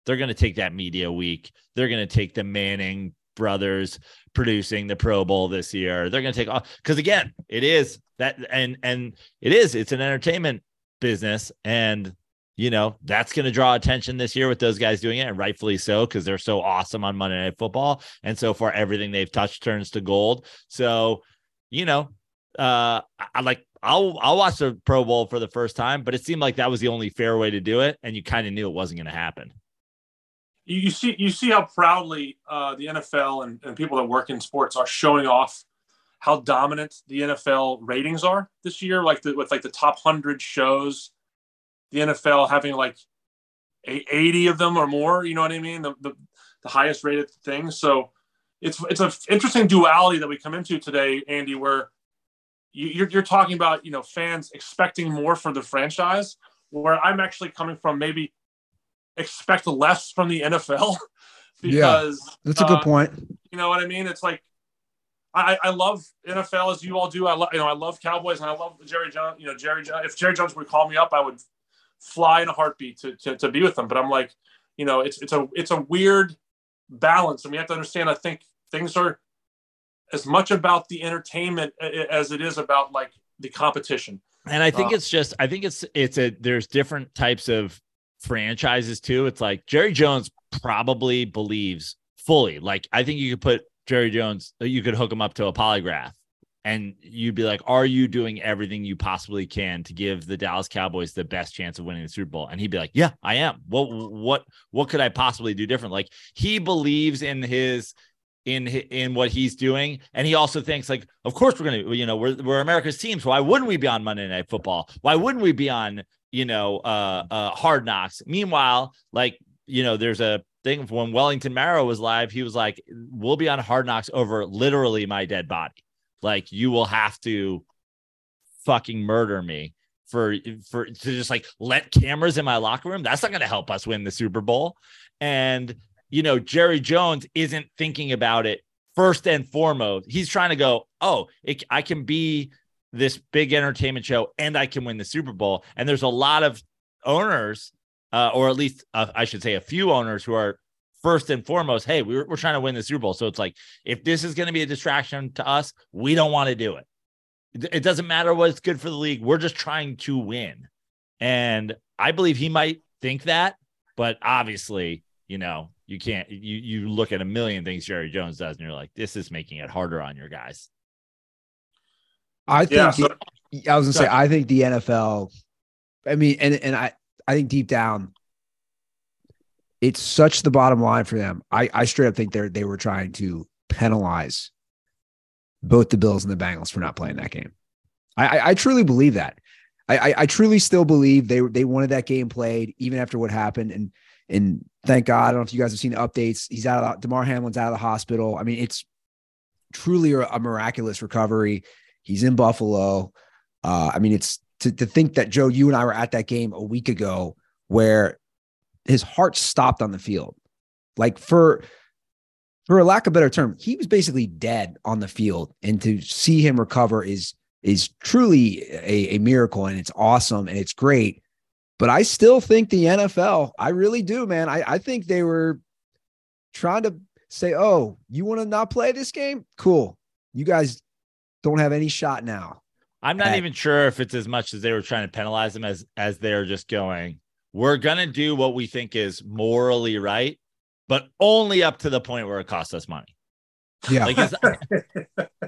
they're going to take that media week. They're going to take the Manning brothers producing the Pro Bowl this year. They're going to take off because again, it is that and and it is it's an entertainment business and you know, that's going to draw attention this year with those guys doing it, and rightfully so, because they're so awesome on Monday Night Football. And so far, everything they've touched turns to gold. So, you know, uh, I like I'll I'll watch the Pro Bowl for the first time, but it seemed like that was the only fair way to do it, and you kind of knew it wasn't going to happen.
You, see, you see how proudly uh, the NFL and, and people that work in sports are showing off how dominant the NFL ratings are this year, like the, with like the top hundred shows the NFL having like 80 of them or more. You know what I mean? The, the, the highest rated thing. So it's it's an interesting duality that we come into today, Andy, where you're, you're talking about you know fans expecting more for the franchise, where I'm actually coming from maybe expect less from the NFL because
yeah, that's a good uh, point.
You know what I mean? It's like I, I love NFL as you all do. I love you know I love Cowboys and I love Jerry Jones. You know Jerry Jones. If Jerry Jones would call me up, I would fly in a heartbeat to, to, to be with them. But I'm like, you know, it's it's a it's a weird balance, and we have to understand. I think things are as much about the entertainment uh, uh, as it is about like the competition.
And I think uh, it's just I think it's it's a there's different types of franchises too. It's like Jerry Jones probably believes fully. Like I think you could put Jerry Jones, uh, you could hook him up to a polygraph and you'd be like, "Are you doing everything you possibly can to give the Dallas Cowboys the best chance of winning the Super Bowl?" And he'd be like, "Yeah, I am. What what what could I possibly do different?" Like he believes in his in in what he's doing, and he also thinks like, "Of course we're gonna, you know, we're we're America's team, so why wouldn't we be on Monday Night Football? Why wouldn't we be on, you know, uh, uh, Hard Knocks?" Meanwhile, like you know, there's a thing when Wellington Mara was live, he was like, "We'll be on Hard Knocks over literally my dead body." like you will have to fucking murder me for for to just like let cameras in my locker room that's not going to help us win the super bowl and you know jerry jones isn't thinking about it first and foremost he's trying to go oh it, i can be this big entertainment show and i can win the super bowl and there's a lot of owners uh, or at least uh, i should say a few owners who are first and foremost, hey, we're, we're trying to win the Super Bowl. So it's like, if this is going to be a distraction to us, we don't want to do it. It doesn't matter what's good for the league. We're just trying to win. And I believe he might think that, but obviously, you know, you can't, you, you look at a million things Jerry Jones does and you're like, this is making it harder on your guys.
I think, yeah, so, the, I was gonna say, I think the NFL, I mean, and, and I, I think deep down, it's such the bottom line for them. I, I straight up think they they were trying to penalize both the Bills and the Bengals for not playing that game. I, I, I truly believe that. I, I, I truly still believe they they wanted that game played even after what happened. And and thank God, I don't know if you guys have seen the updates. He's out of the, Damar Hamlin's out of the hospital. I mean, it's truly a, miraculous recovery. He's in Buffalo. Uh, I mean, it's to, to think that Joe, you and I were at that game a week ago where his heart stopped on the field. Like for for a lack of better term, he was basically dead on the field. And to see him recover is is truly a, a miracle and it's awesome and it's great. But I still think the NFL, I really do, man. I, I think they were trying to say, oh, you want to not play this game? Cool. You guys don't have any shot now.
I'm not even sure if it's as much as they were trying to penalize them as as they're just going, we're going to do what we think is morally right, but only up to the point where it costs us money.
Yeah.
Like it's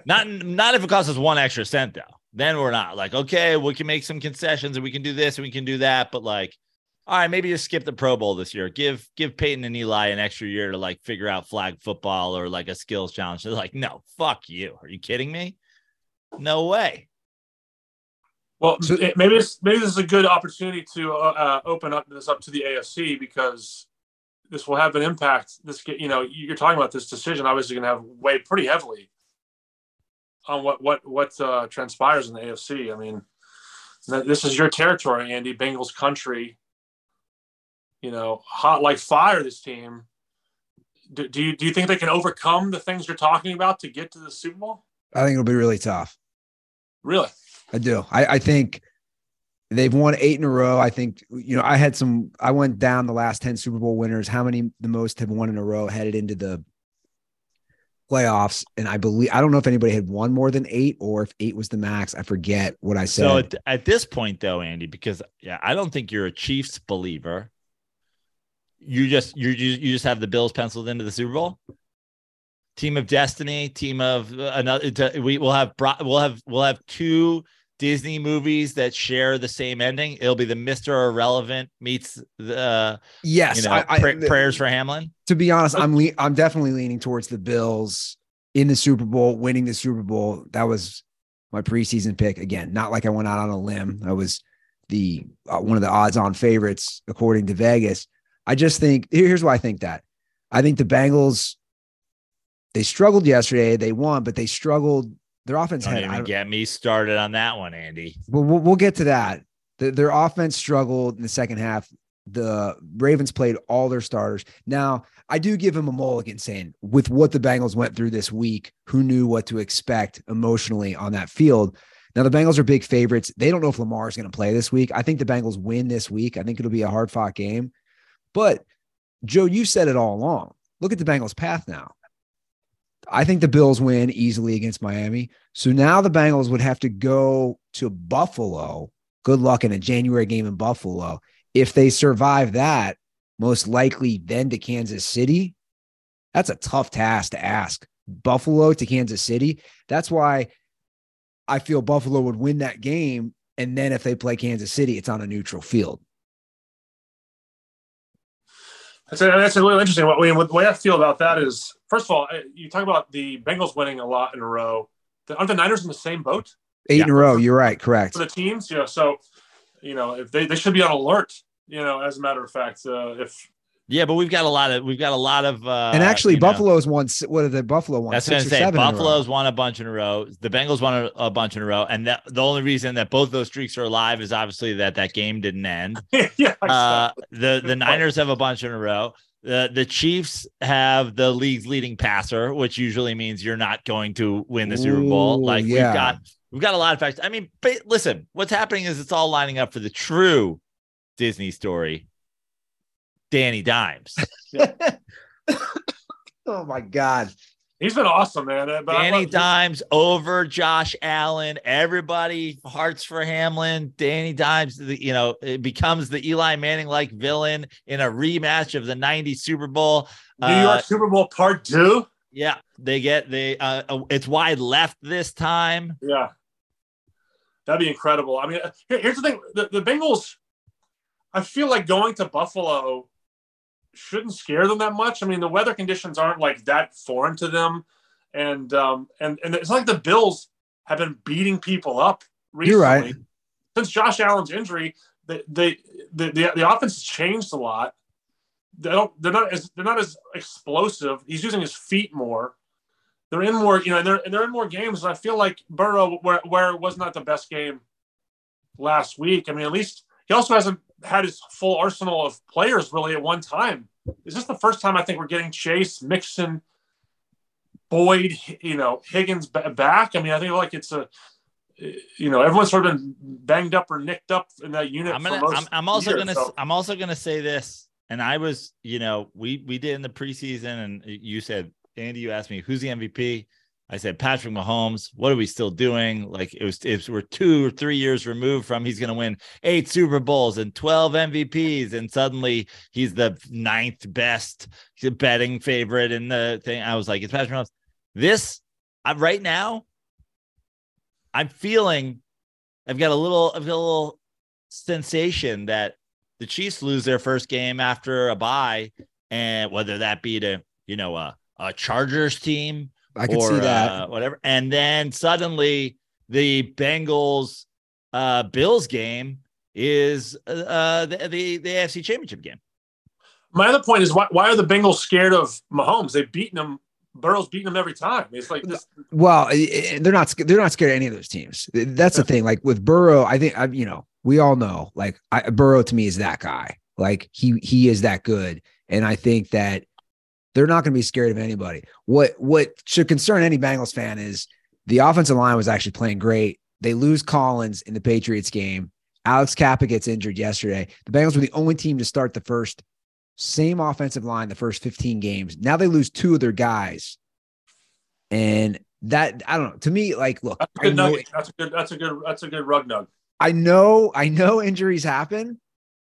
not, not if it costs us one extra cent though. Then we're not like, okay, we can make some concessions and we can do this and we can do that. But like, all right, maybe just skip the Pro Bowl this year. Give give Peyton and Eli an extra year to like figure out flag football or like a skills challenge. They're like, no, fuck you. Are you kidding me? No way.
Well, maybe this, maybe this is a good opportunity to uh, uh open up this up to the AFC because this will have an impact. This, you know, you're talking about this decision obviously going to have weighed pretty heavily on what what what uh, transpires in the AFC. I mean, this is your territory, Andy. Bengals country. You know, hot like fire. This team. Do, do you do you think they can overcome the things you're talking about to get to the Super Bowl?
I think it'll be really tough.
Really?
I do. I, I think they've won eight in a row. I think, you know, I had some, I went down the last 10 Super Bowl winners. How many the most have won in a row headed into the playoffs, and I believe I don't know if anybody had won more than eight or if eight was the max. I forget what I said.
So at, at this point, though, Andy, because yeah, I don't think you're a Chiefs believer. You just you you you just have the Bills penciled into the Super Bowl. Team of destiny, team of uh, another. We will have we'll have we'll have two Disney movies that share the same ending. It'll be the Mister Irrelevant meets the
yes,
you know, I, I, prayers for Hamlin.
To be honest, I'm le- I'm definitely leaning towards the Bills in the Super Bowl, winning the Super Bowl. That was my preseason pick. Again, not like I went out on a limb. I was the uh, one of the odds-on favorites according to Vegas. I just think here's why I think that. I think the Bengals they struggled yesterday. They won, but they struggled their offense
Don't
had
even get me started on that one, Andy.
But we'll, we'll get to that. The, their offense struggled in the second half. The Ravens played all their starters. Now, I do give him a mulligan saying, with what the Bengals went through this week, who knew what to expect emotionally on that field? Now, the Bengals are big favorites. They don't know if Lamar is going to play this week. I think the Bengals win this week. I think it'll be a hard fought game. But, Joe, you said it all along. Look at the Bengals' path now. I think the Bills win easily against Miami. So now the Bengals would have to go to Buffalo. Good luck in a January game in Buffalo. If they survive that, most likely then to Kansas City. That's a tough task to ask. Buffalo to Kansas City. That's why I feel Buffalo would win that game. And then if they play Kansas City, it's on a neutral field.
That's a, that's a really interesting. What, the way I feel about that is, first of all, you talk about the Bengals winning a lot in a row. Aren't the Niners in the same boat?
Eight yeah. in a row. You're right. Correct.
For the teams, yeah. so you know if they, they should be on alert. You know, as a matter of fact, uh, if
yeah, but we've got a lot of we've got a lot of uh,
and actually Buffalo's know, won what are the Buffalo won?
That's what I'm saying. Buffalo's won a bunch in a row. The Bengals won a, a, bunch in a row, and that the only reason that both those streaks are alive is obviously that that game didn't end.
yeah,
uh, the the Niners have a bunch in a row. The the Chiefs have the league's leading passer, which usually means you're not going to win the Super Bowl. Like yeah. we've got we've got a lot of facts. I mean, but listen, what's happening is it's all lining up for the true Disney story. Danny Dimes.
oh my God.
He's been awesome, man.
But Danny Dimes over Josh Allen. Everybody hearts for Hamlin. Danny Dimes, you know, it becomes the Eli Manning like villain in a rematch of the 90 Super Bowl.
New uh, York Super Bowl part two.
Yeah, they get the uh, uh, it's wide left this time.
Yeah, that'd be incredible. I mean, here's the thing: the, the Bengals. I feel like going to Buffalo shouldn't scare them that much. I mean, the weather conditions aren't like that foreign to them, and um, and and it's like the Bills have been beating people up recently.
You're right.
Since Josh Allen's injury, they, they the, the the offense has changed a lot. They don't. They're not as they're not as explosive. He's using his feet more. They're in more, you know, and they're and they're in more games. And I feel like Burrow, where where it was not the best game last week. I mean, at least he also hasn't had his full arsenal of players really at one time. Is this the first time I think we're getting Chase, Mixon, Boyd, you know, Higgins back? I mean, I think like it's a, you know, everyone's sort of been banged up or nicked up in that unit.
I'm, gonna, I'm, I'm also gonna, so. I'm also gonna say this, and I was, you know, we we did in the preseason, and you said, Andy, you asked me who's the MVP. I said, Patrick Mahomes, what are we still doing? Like it was, if we're two or three years removed from he's going to win eight Super Bowls and 12 MVPs, and suddenly he's the ninth best betting favorite in the thing. I was like, it's Patrick Mahomes. This I, right now, I'm feeling I've got a little, I've got a little sensation that the Chiefs lose their first game after a bye, and whether that be to, you know, a, a Chargers team
I can or, see that. Uh,
whatever. And then suddenly the Bengals uh Bills game is uh the, the the AFC championship game.
My other point is why why are the Bengals scared of Mahomes? They've beaten them Burrow's beating them every time. It's like this.
Well, they're not. They're not scared of any of those teams. That's the thing. Like with Burrow, I think I, you know, we all know. Like I, Burrow to me is that guy. Like he he is that good, and I think that they're not going to be scared of anybody. What what should concern any Bengals fan is the offensive line was actually playing great. They lose Collins in the Patriots game. Alex Cappa gets injured yesterday. The Bengals were the only team to start the first same offensive line the first 15 games. Now they lose two of their guys. And that I don't know. To me, like, look,
That's a good
know.
That's a good. That's a good. That's a good rug nug.
I know, I know injuries happen,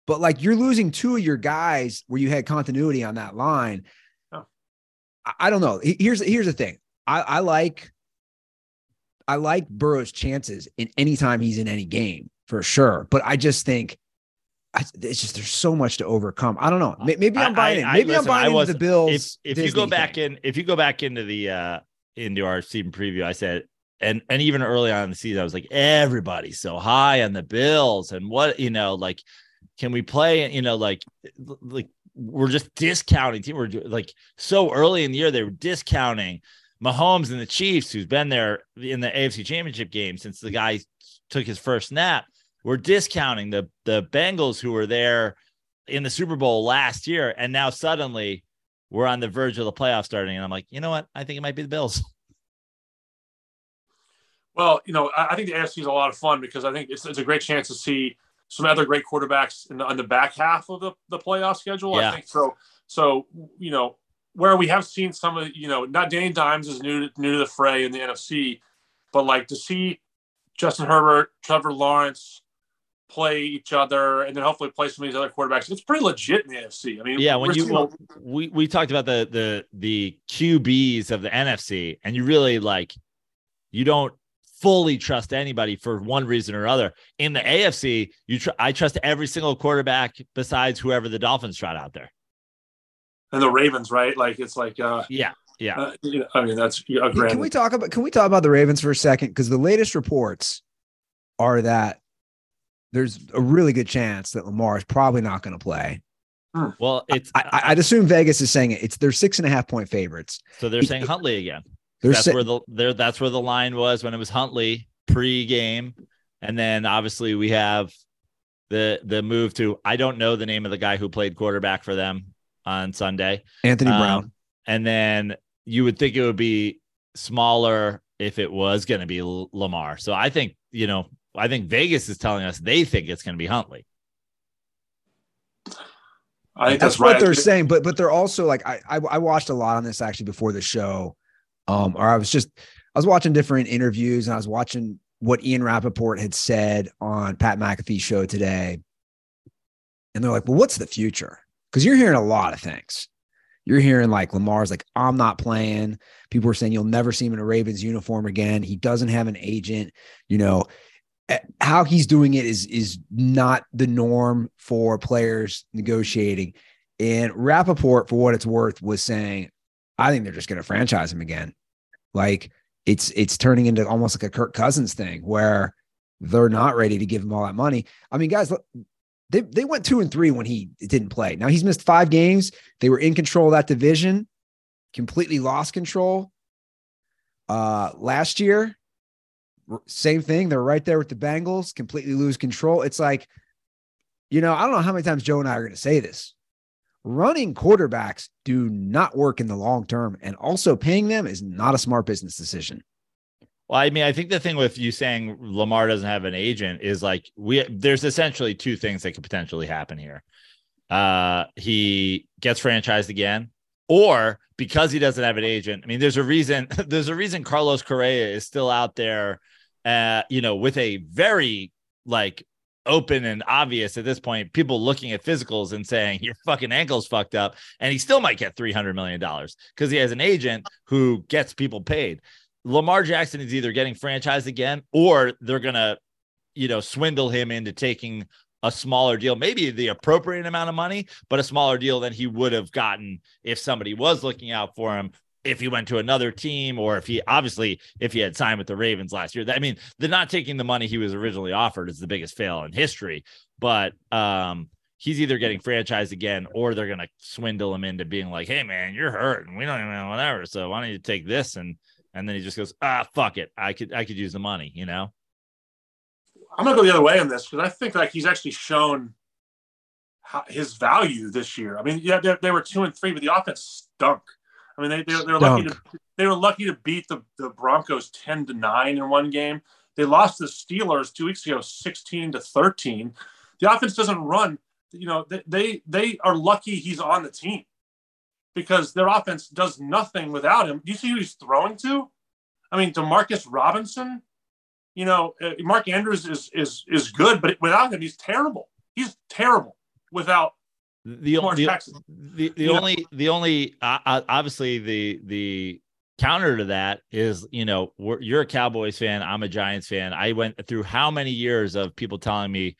but like you're losing two of your guys where you had continuity on that line. I, I don't know. Here's here's the thing. I, I like I like Burrow's chances in any time he's in any game for sure. But I just think I, it's just there's so much to overcome. I don't know. Maybe I'm buying
I-
it. Maybe
I
buying into the Bills.
if if you go back
thing.
in if you go back into the uh into our season preview, I said and and even early on in the season, I was like, everybody's so high on the Bills, and what you know, like, can we play? You know, like like we're just discounting team. We're like so early in the year they were discounting Mahomes and the Chiefs, who's been there in the AFC Championship game since the guy took his first snap. We're discounting the the Bengals who were there in the Super Bowl last year, and now suddenly we're on the verge of the playoff starting. And I'm like, you know what? I think it might be the Bills.
Well, you know, I, think the AFC is a lot of fun because I think it's, it's a great chance to see some other great quarterbacks in the, on the back half of the, the playoff schedule.
Yeah.
I think so. So, you know, where we have seen some of, you know, not Danny Dimes is new to, new to the fray in the NFC, but like to see Justin Herbert, Trevor Lawrence play each other and then hopefully play some of these other quarterbacks. It's pretty legit in the NFC. I mean,
Yeah, when you well, we we talked about the the the QBs of the NFC, and you really like you don't fully trust anybody for one reason or other. In the AFC, you tr- I trust every single quarterback besides whoever the Dolphins trot out there.
and the Ravens, right? Like it's like, uh,
Yeah, yeah.
uh you know, I mean, that's a
Can-
grand.
Can we talk about can we talk about the Ravens for a second? Because the latest reports are that there's a really good chance that Lamar is probably not going to play.
Well, it's
I, I, I'd assume Vegas is saying it. It's they're six and a half point favorites.
so they're saying Huntley again.
They're
that's
sa-
where the there that's where the line was when it was Huntley pre-game, and then obviously we have the the move to I don't know the name of the guy who played quarterback for them on Sunday,
Anthony
Um,
Brown.
and then you would think it would be smaller if it was going to be L- Lamar. So I think you know I think Vegas is telling us they think it's going to be Huntley.
I think
That's,
that's,
what they're saying. But but they're also like I, I I watched a lot on this actually before the show. Um, or I was just I was watching different interviews and I was watching what Ian Rapoport had said on Pat McAfee's show today. And they're like, well, what's the future? Because you're hearing a lot of things. You're hearing like Lamar's like, I'm not playing. People are saying you'll never see him in a Ravens uniform again. He doesn't have an agent. You know, eh, how he's doing it is is not the norm for players negotiating. And Rapoport, for what it's worth, was saying, I think they're just going to franchise him again. Like it's it's turning into almost like a Kirk Cousins thing where they're not ready to give him all that money. I mean, guys, they they went two and three when he didn't play. Now he's missed five games. They were in control of that division, completely lost control. Uh, last year, same thing. They're right there with the Bengals, completely lose control. It's like, you know, I don't know how many times Joe and I are going to say this. Running quarterbacks do not work in the long term, and also paying them is not a smart business decision.
Well, I mean, I think the thing with you saying Lamar doesn't have an agent is like we there's essentially two things that could potentially happen here. Uh he gets franchised again, or because he doesn't have an agent. I mean, there's a reason there's a reason Carlos Correa is still out there uh, you know, with a very like open and obvious at this point, people looking at physicals and saying your fucking ankle's fucked up, and he still might get three hundred million dollars because he has an agent who gets people paid. Lamar Jackson is either getting franchised again or they're gonna, you know, swindle him into taking a smaller deal, maybe the appropriate amount of money, but a smaller deal than he would have gotten if somebody was looking out for him. If he went to another team, or if he obviously if he had signed with the Ravens last year, I mean, the not taking the money he was originally offered is the biggest fail in history. But um, he's either getting franchised again, or they're gonna swindle him into being like, "Hey, man, you're hurt, and we don't even know whatever. So why don't you take this?" And and then he just goes, "Ah, fuck it, I could I could use the money," you know.
I'm gonna go the other way on this because I think like he's actually shown his value this year. I mean, yeah, they, they were two and three, but the offense stunk. I mean, they they, they were lucky to they were lucky to beat the, the Broncos ten to nine in one game. They lost the Steelers two weeks ago, sixteen to thirteen. The offense doesn't run. You know, they they, they are lucky he's on the team. because their offense does nothing without him. Do you see who he's throwing to? I mean, Demarcus Robinson. You know, uh, Mark Andrews is is is good, but without him, he's terrible. He's terrible without
the the, the, the
know?
only the only uh, uh, obviously the the counter to that is you know we're, you're a Cowboys fan I'm a Giants fan. I went through how many years of people telling me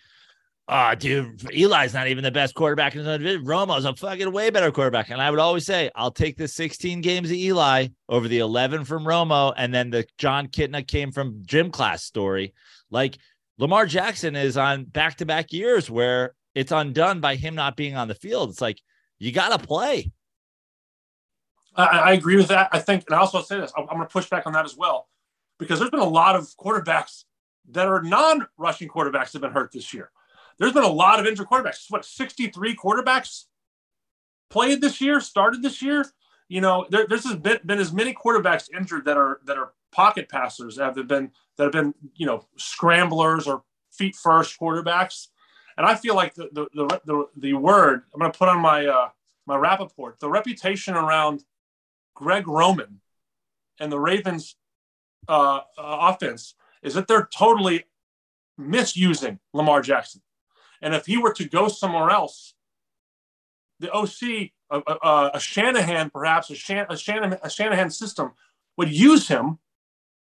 oh dude Eli's not even the best quarterback in the division. Romo's a fucking way better quarterback. And I would always say I'll take the 16 games of Eli over the 11 from Romo and then the Jon Kitna came from gym class story. Like Lamar Jackson is on back to back years where it's undone by him not being on the field. It's like you got to play.
I, I agree with that. I think, and I also say this, I'm, I'm going to push back on that as well, because there's been a lot of quarterbacks that are non-rushing quarterbacks have been hurt this year. There's been a lot of injured quarterbacks. What 63 quarterbacks played this year, started this year. You know, there, there's been, been as many quarterbacks injured that are that are pocket passers that have been that have been you know scramblers or feet first quarterbacks. And I feel like the the the, the, the word I'm going to put on my uh, my Rappaport, the reputation around Greg Roman and the Ravens uh, uh, offense is that they're totally misusing Lamar Jackson. And if he were to go somewhere else, the OC, a, a, a Shanahan, perhaps a, Shan, a, Shanahan, a Shanahan system, would use him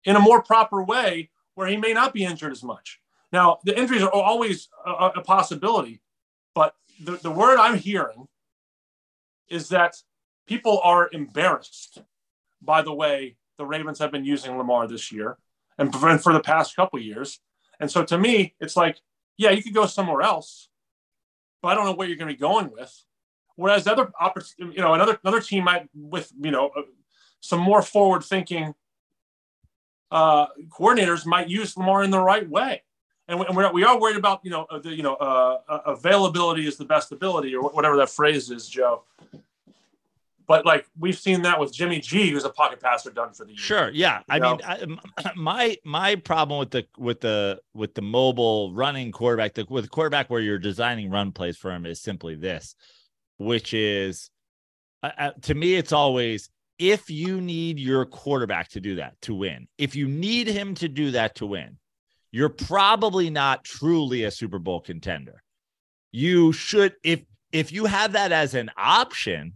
in a more proper way where he may not be injured as much. Now, the injuries are always a, a possibility, but the, the word I'm hearing is that people are embarrassed by the way the Ravens have been using Lamar this year and for the past couple years. And so to me, it's like, yeah, you could go somewhere else, but I don't know where you're going to be going with. Whereas other, you know, another another team might with you know uh, some more forward thinking uh, coordinators might use Lamar in the right way. And we- and we're, we are worried about you know uh, the you know uh, uh, availability is the best ability or whatever that phrase is, Joe. But like we've seen that with Jimmy G, who's a pocket passer done for the year.
Sure, yeah. I
You
mean, I, my my problem with the with the with the mobile running quarterback, the, with quarterback where you're designing run plays for him, is simply this, which is, uh, uh, to me, it's always if you need your quarterback to do that to win, if you need him to do that to win, you're probably not truly a Super Bowl contender. You should, if if you have that as an option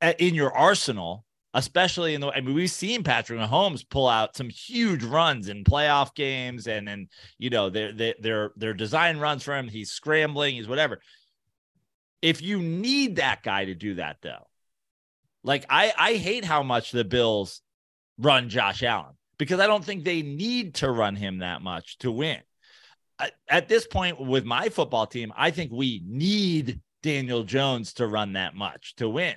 uh, in your arsenal, especially in the I mean, we've seen Patrick Mahomes pull out some huge runs in playoff games, and and you know they're they, they're they're design runs for him. He's scrambling, he's whatever. If you need that guy to do that, though, like I I hate how much the Bills run Josh Allen because I don't think they need to run him that much to win. At- this point with my football team, I think we need Daniel Jones to run that much to win.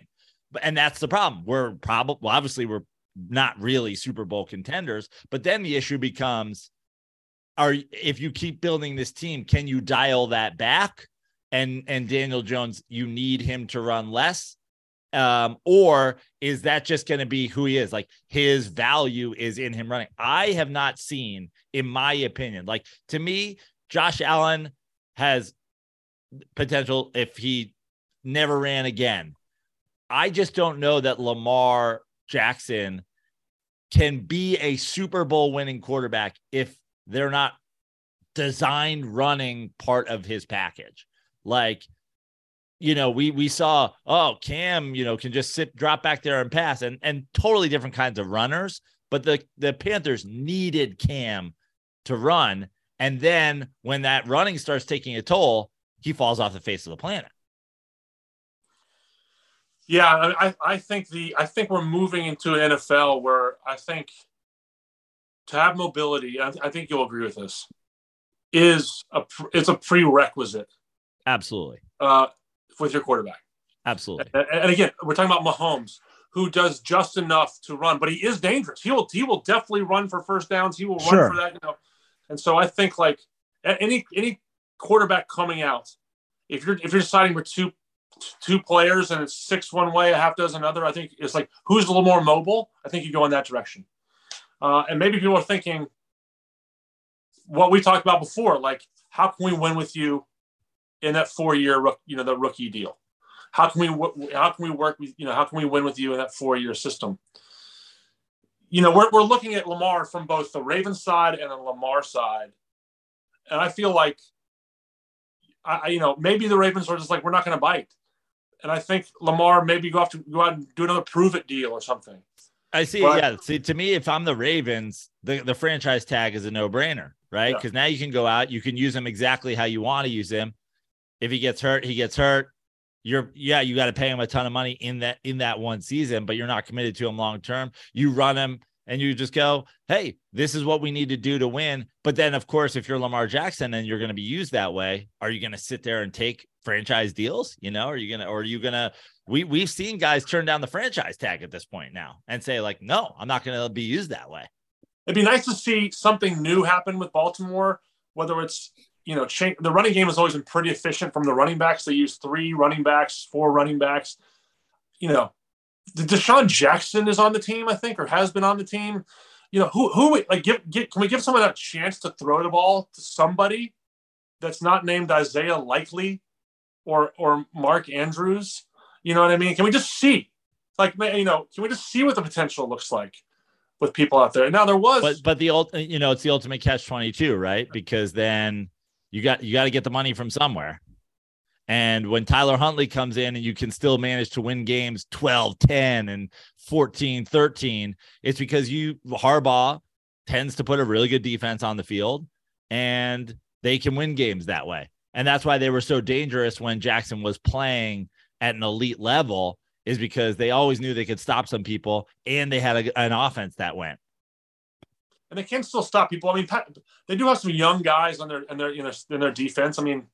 And that's the problem. We're probably well, obviously we're not really Super Bowl contenders, but then the issue becomes are if you keep building this team, can you dial that back? And and Daniel Jones, you need him to run less. Um, or is that just going to be who he is? Like his value is in him running. I have not seen, in my opinion, like to me, Josh Allen has potential if he never ran again. I just don't know that Lamar Jackson can be a Super Bowl winning quarterback if they're not designed running part of his package. Like, you know, we we saw, oh, Cam, you know, can just sit, drop back there and pass, and and totally different kinds of runners. But the the Panthers needed Cam to run, and then when that running starts taking a toll, he falls off the face of the planet.
Yeah, I, I- think the I think we're moving into an NFL where I think to have mobility, I, I think you'll agree with this, is a it's a prerequisite
Absolutely,
uh, with your quarterback.
absolutely.
And, and again, we're talking about Mahomes, who does just enough to run, but he is dangerous. He will he will definitely run for first downs. He will run
Sure.
for that, you know. And so I think like any any quarterback coming out, if you're if you're deciding for two two players and it's six one way, a half dozen other, I think it's like who's a little more mobile. I think you go in that direction. Uh, and maybe people are thinking what we talked about before, like how can we win with you in that four year, you know, the rookie deal? how can we how can we work with you know how can we win with you in that four year system? You know, we're we're looking at Lamar from both the Ravens side and the Lamar side, and I feel like, I you know maybe the Ravens are just like we're not going to bite, and I think Lamar maybe go have to go out and do another prove it deal or something.
I see. But, yeah. See, to me, if I'm the Ravens, the, the franchise tag is a no brainer, right? Because yeah. now you can go out, you can use them exactly how you want to use him. If he gets hurt, he gets hurt. You're yeah, you got to pay him a ton of money in that in that one season, but you're not committed to him long term. You run him and you just go, hey, this is what we need to do to win. But then, of course, if you're Lamar Jackson and you're going to be used that way, are you going to sit there and take franchise deals? You know, are you gonna or are you gonna we we've seen guys turn down the franchise tag at this point now and say like, no, I'm not going to be used that way.
It'd be nice to see something new happen with Baltimore, whether it's you know change, the running game has always been pretty efficient from the running backs. They use three running backs, four running backs. You know, DeSean Jackson is on the team, I think, or has been on the team. You know, who who like give, give can we give someone a chance to throw the ball to somebody that's not named Isaiah Likely or or Mark Andrews? You know what I mean? Can we just see? Like, you know, can we just see what the potential looks like with people out there? Now there was,
but but the you know, it's the ultimate catch twenty two, right? Because then you got you got to get the money from somewhere. And when Tyler Huntley comes in and you can still manage to win games 12, 10 and 14, 13, it's because you Harbaugh tends to put a really good defense on the field and they can win games that way. And that's why they were so dangerous when Jackson was playing at an elite level is because they always knew they could stop some people and they had a, an offense that went.
And they can still stop people. I mean, they do have some young guys on their in their know in their defense. I mean,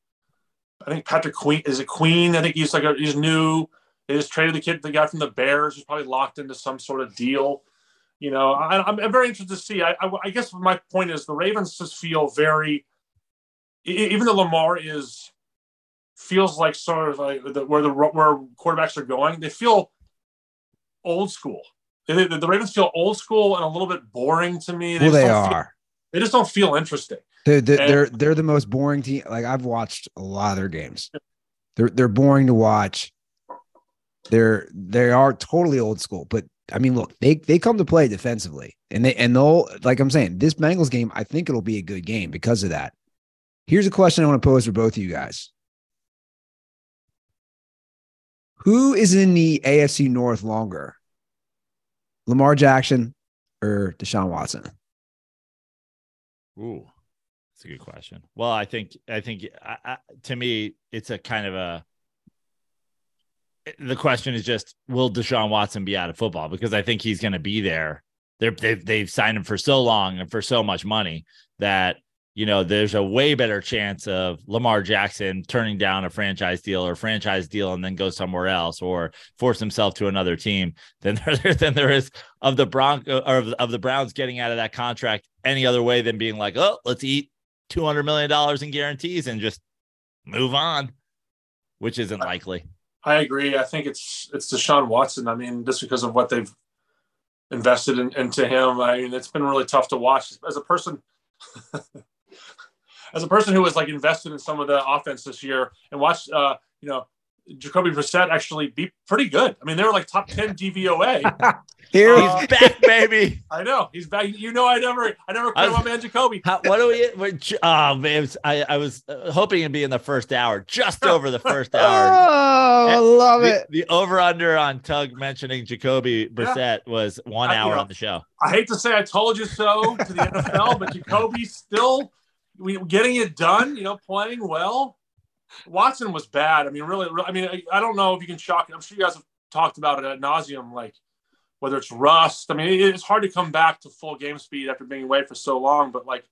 I think Patrick Queen is a Queen. I think he's like a, he's new. They just traded the kid, the guy from the Bears, who's probably locked into some sort of deal. You know, I, am very interested to see. I, I, I guess my point is the Ravens just feel very, even though Lamar is feels like sort of like the, where the where quarterbacks are going. They feel old school. They, the, the Ravens feel old school and a little bit boring to me.
They well, they are.
Feel, they just don't feel interesting.
They're, they're, they're, they're the most boring team. Like I've watched a lot of their games. They're they're boring to watch. They're they are totally old school. But I mean, look, they they come to play defensively, and they and they'll like I'm saying, this Bengals game, I think it'll be a good game because of that. Here's a question I want to pose for both of you guys. Who is in the AFC North longer? Lamar Jackson or Deshaun Watson?
Ooh, that's a good question. Well, I think I think I, I, to me it's a kind of a the question is just will Deshaun Watson be out of football because I think he's going to be there. They're, they've they've signed him for so long and for so much money that you know, there's a way better chance of Lamar Jackson turning down a franchise deal or franchise deal and then go somewhere else or force himself to another team than there than there is of the Bronco uh, or of, of the Browns getting out of that contract any other way than being like, oh, let's eat two hundred million dollars in guarantees and just move on, which isn't likely.
I agree. I think it's it's Deshaun Watson. I mean, just because of what they've invested in, into him, I mean, it's been really tough to watch as a person. as a person who was like invested in some of the offense this year and watched, uh, you know, Jacoby Brissett actually be pretty good. I mean, they were like top ten DVOA.
Here uh, he's back, baby.
I know he's back. You know, I never, I never quit my man Jacoby.
How, what do we? What, oh man, I, I was uh, hoping it'd be in the first hour, just over the first hour.
oh, I love
the,
it.
The over under on Tug mentioning Jacoby Brissett yeah. was one I, hour you know, on the show.
I hate to say I told you so to the NFL, but Jacoby still getting it done, you know, playing well. Watson was bad. I mean, really, I mean, I, I don't know if you can shock. It. I'm sure you guys have talked about it at nauseum, like whether it's rust. I mean, it's hard to come back to full game speed after being away for so long, but like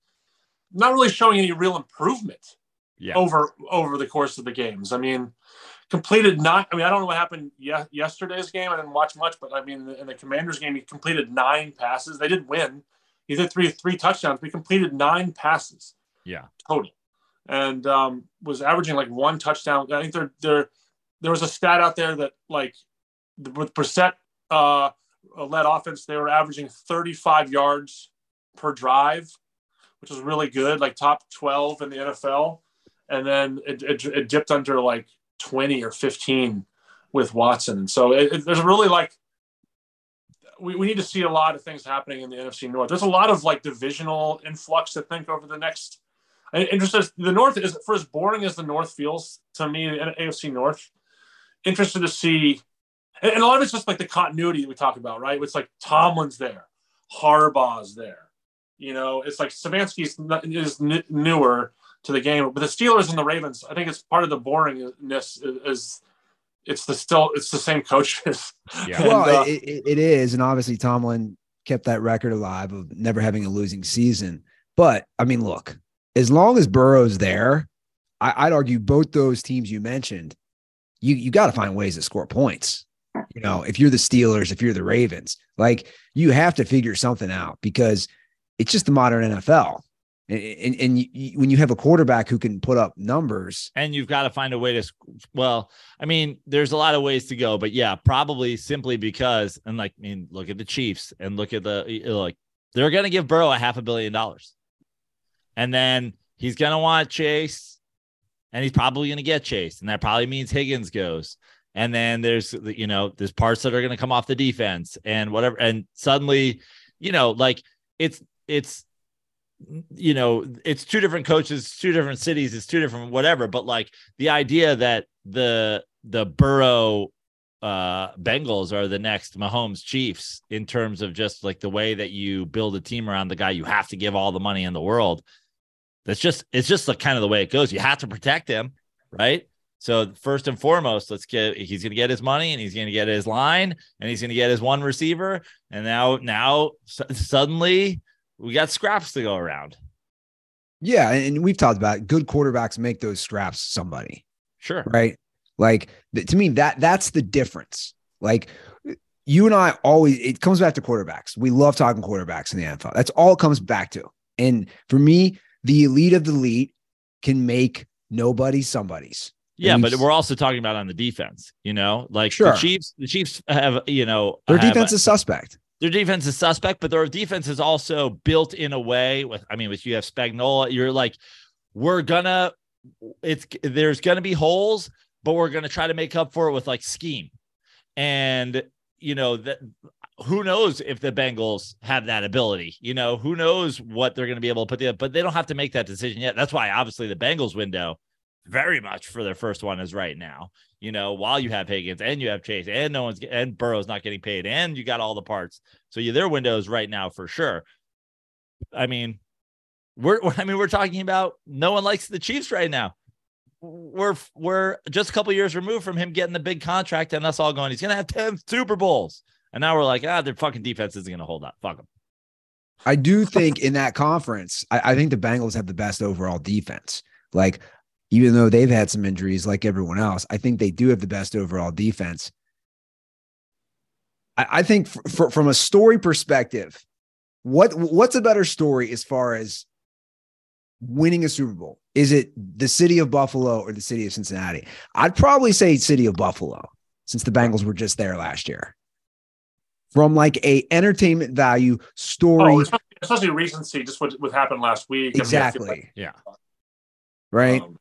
not really showing any real improvement yeah. over over the course of the games. I mean, completed not. I mean, I don't know what happened ye- yesterday's game. I didn't watch much, but I mean, in the Commanders game, he completed nine passes. They did win. He did three three touchdowns. We completed nine passes.
Yeah.
Total. And um, was averaging like one touchdown. I think there there there was a stat out there that like with Brissett uh, led offense, they were averaging 35 yards per drive, which was really good, like top 12 in the NFL. And then it, it, it dipped under like 20 or 15 with Watson. So it, it, there's really like we, we need to see a lot of things happening in the NFC North. There's a lot of like divisional influx to think over the next. Interested, the North is for as boring as the North feels to me, AFC North. Interested to see, and, and a lot of it's just like the continuity that we talk about, right? It's like Tomlin's there, Harbaugh's there. You know, it's like Stefanski's is n- newer to the game, but the Steelers and the Ravens, I think it's part of the boringness is, is it's the still it's the same coaches.
Yeah. well, uh, it, it is, and obviously Tomlin kept that record alive of never having a losing season. But I mean, look, as long as Burrow's there, I, would argue both those teams you mentioned, you you got to find ways to score points. You know, if you're the Steelers, if you're the Ravens, like you have to figure something out because it's just the modern NFL. And, and, you, when you have a quarterback who can put up numbers,
and you've got to find a way to, well, I mean, there's a lot of ways to go, but yeah, probably simply because, and like, I mean, look at the Chiefs and look at the like, they're going to give Burrow a half a billion dollars, and then he's going to want Chase, and he's probably going to get Chase, and that probably means Higgins goes, and then there's you know there's parts that are going to come off the defense and whatever, and suddenly, you know, like it's it's you know, it's two different coaches, two different cities, it's two different whatever. But like the idea that the the Burrow uh Bengals are the next Mahomes Chiefs in terms of just like the way that you build a team around the guy you have to give all the money in the world. That's just it's just the kind of the way it goes. You have to protect him, right? So first and foremost, let's get he's going to get his money and he's going to get his line and he's going to get his one receiver. And now now suddenly we got scraps to go around.
Yeah, and we've talked about it. good quarterbacks make those scraps somebody.
Sure.
Right? Like to me that that's the difference. Like you and I always it comes back to quarterbacks. We love talking quarterbacks in the NFL. That's all it comes back to. And for me, the elite of the elite can make nobody somebody's.
Yeah, but we're also talking about on the defense, you know, like sure. the Chiefs, the Chiefs have, you know,
their defense is suspect
their defense is suspect, but their defense is also built in a way with, I mean, with you have Spagnuolo, you're like, we're gonna, it's, there's gonna be holes, but we're gonna try to make up for it with like scheme. And, you know, that who knows if the Bengals have that ability, you know, who knows what they're going to be able to put there, but they don't have to make that decision yet. That's why obviously the Bengals window very much for their first one is right now you know, while you have Higgins and you have Chase and no one's and Burrow's not getting paid and you got all the parts. So you their windows right now for sure. I mean, we're I mean, we're talking about no one likes the Chiefs right now. We're we're just a couple years removed from him getting the big contract and us all going, he's gonna have 10 Super Bowls. And now we're like, ah, their fucking defense isn't gonna hold up. Fuck them.
I do think in that conference, I, I think the Bengals have the best overall defense. Like even though they've had some injuries like everyone else, I think they do have the best overall defense. I, I think from a story perspective, what what's a better story as far as winning a Super Bowl? Is it the city of Buffalo or the city of Cincinnati? I'd probably say city of Buffalo since the Bengals were just there last year. From like a entertainment value story, oh,
especially, especially recency, just what, what happened last week.
Exactly.
I mean, like,
yeah.
Right. Um,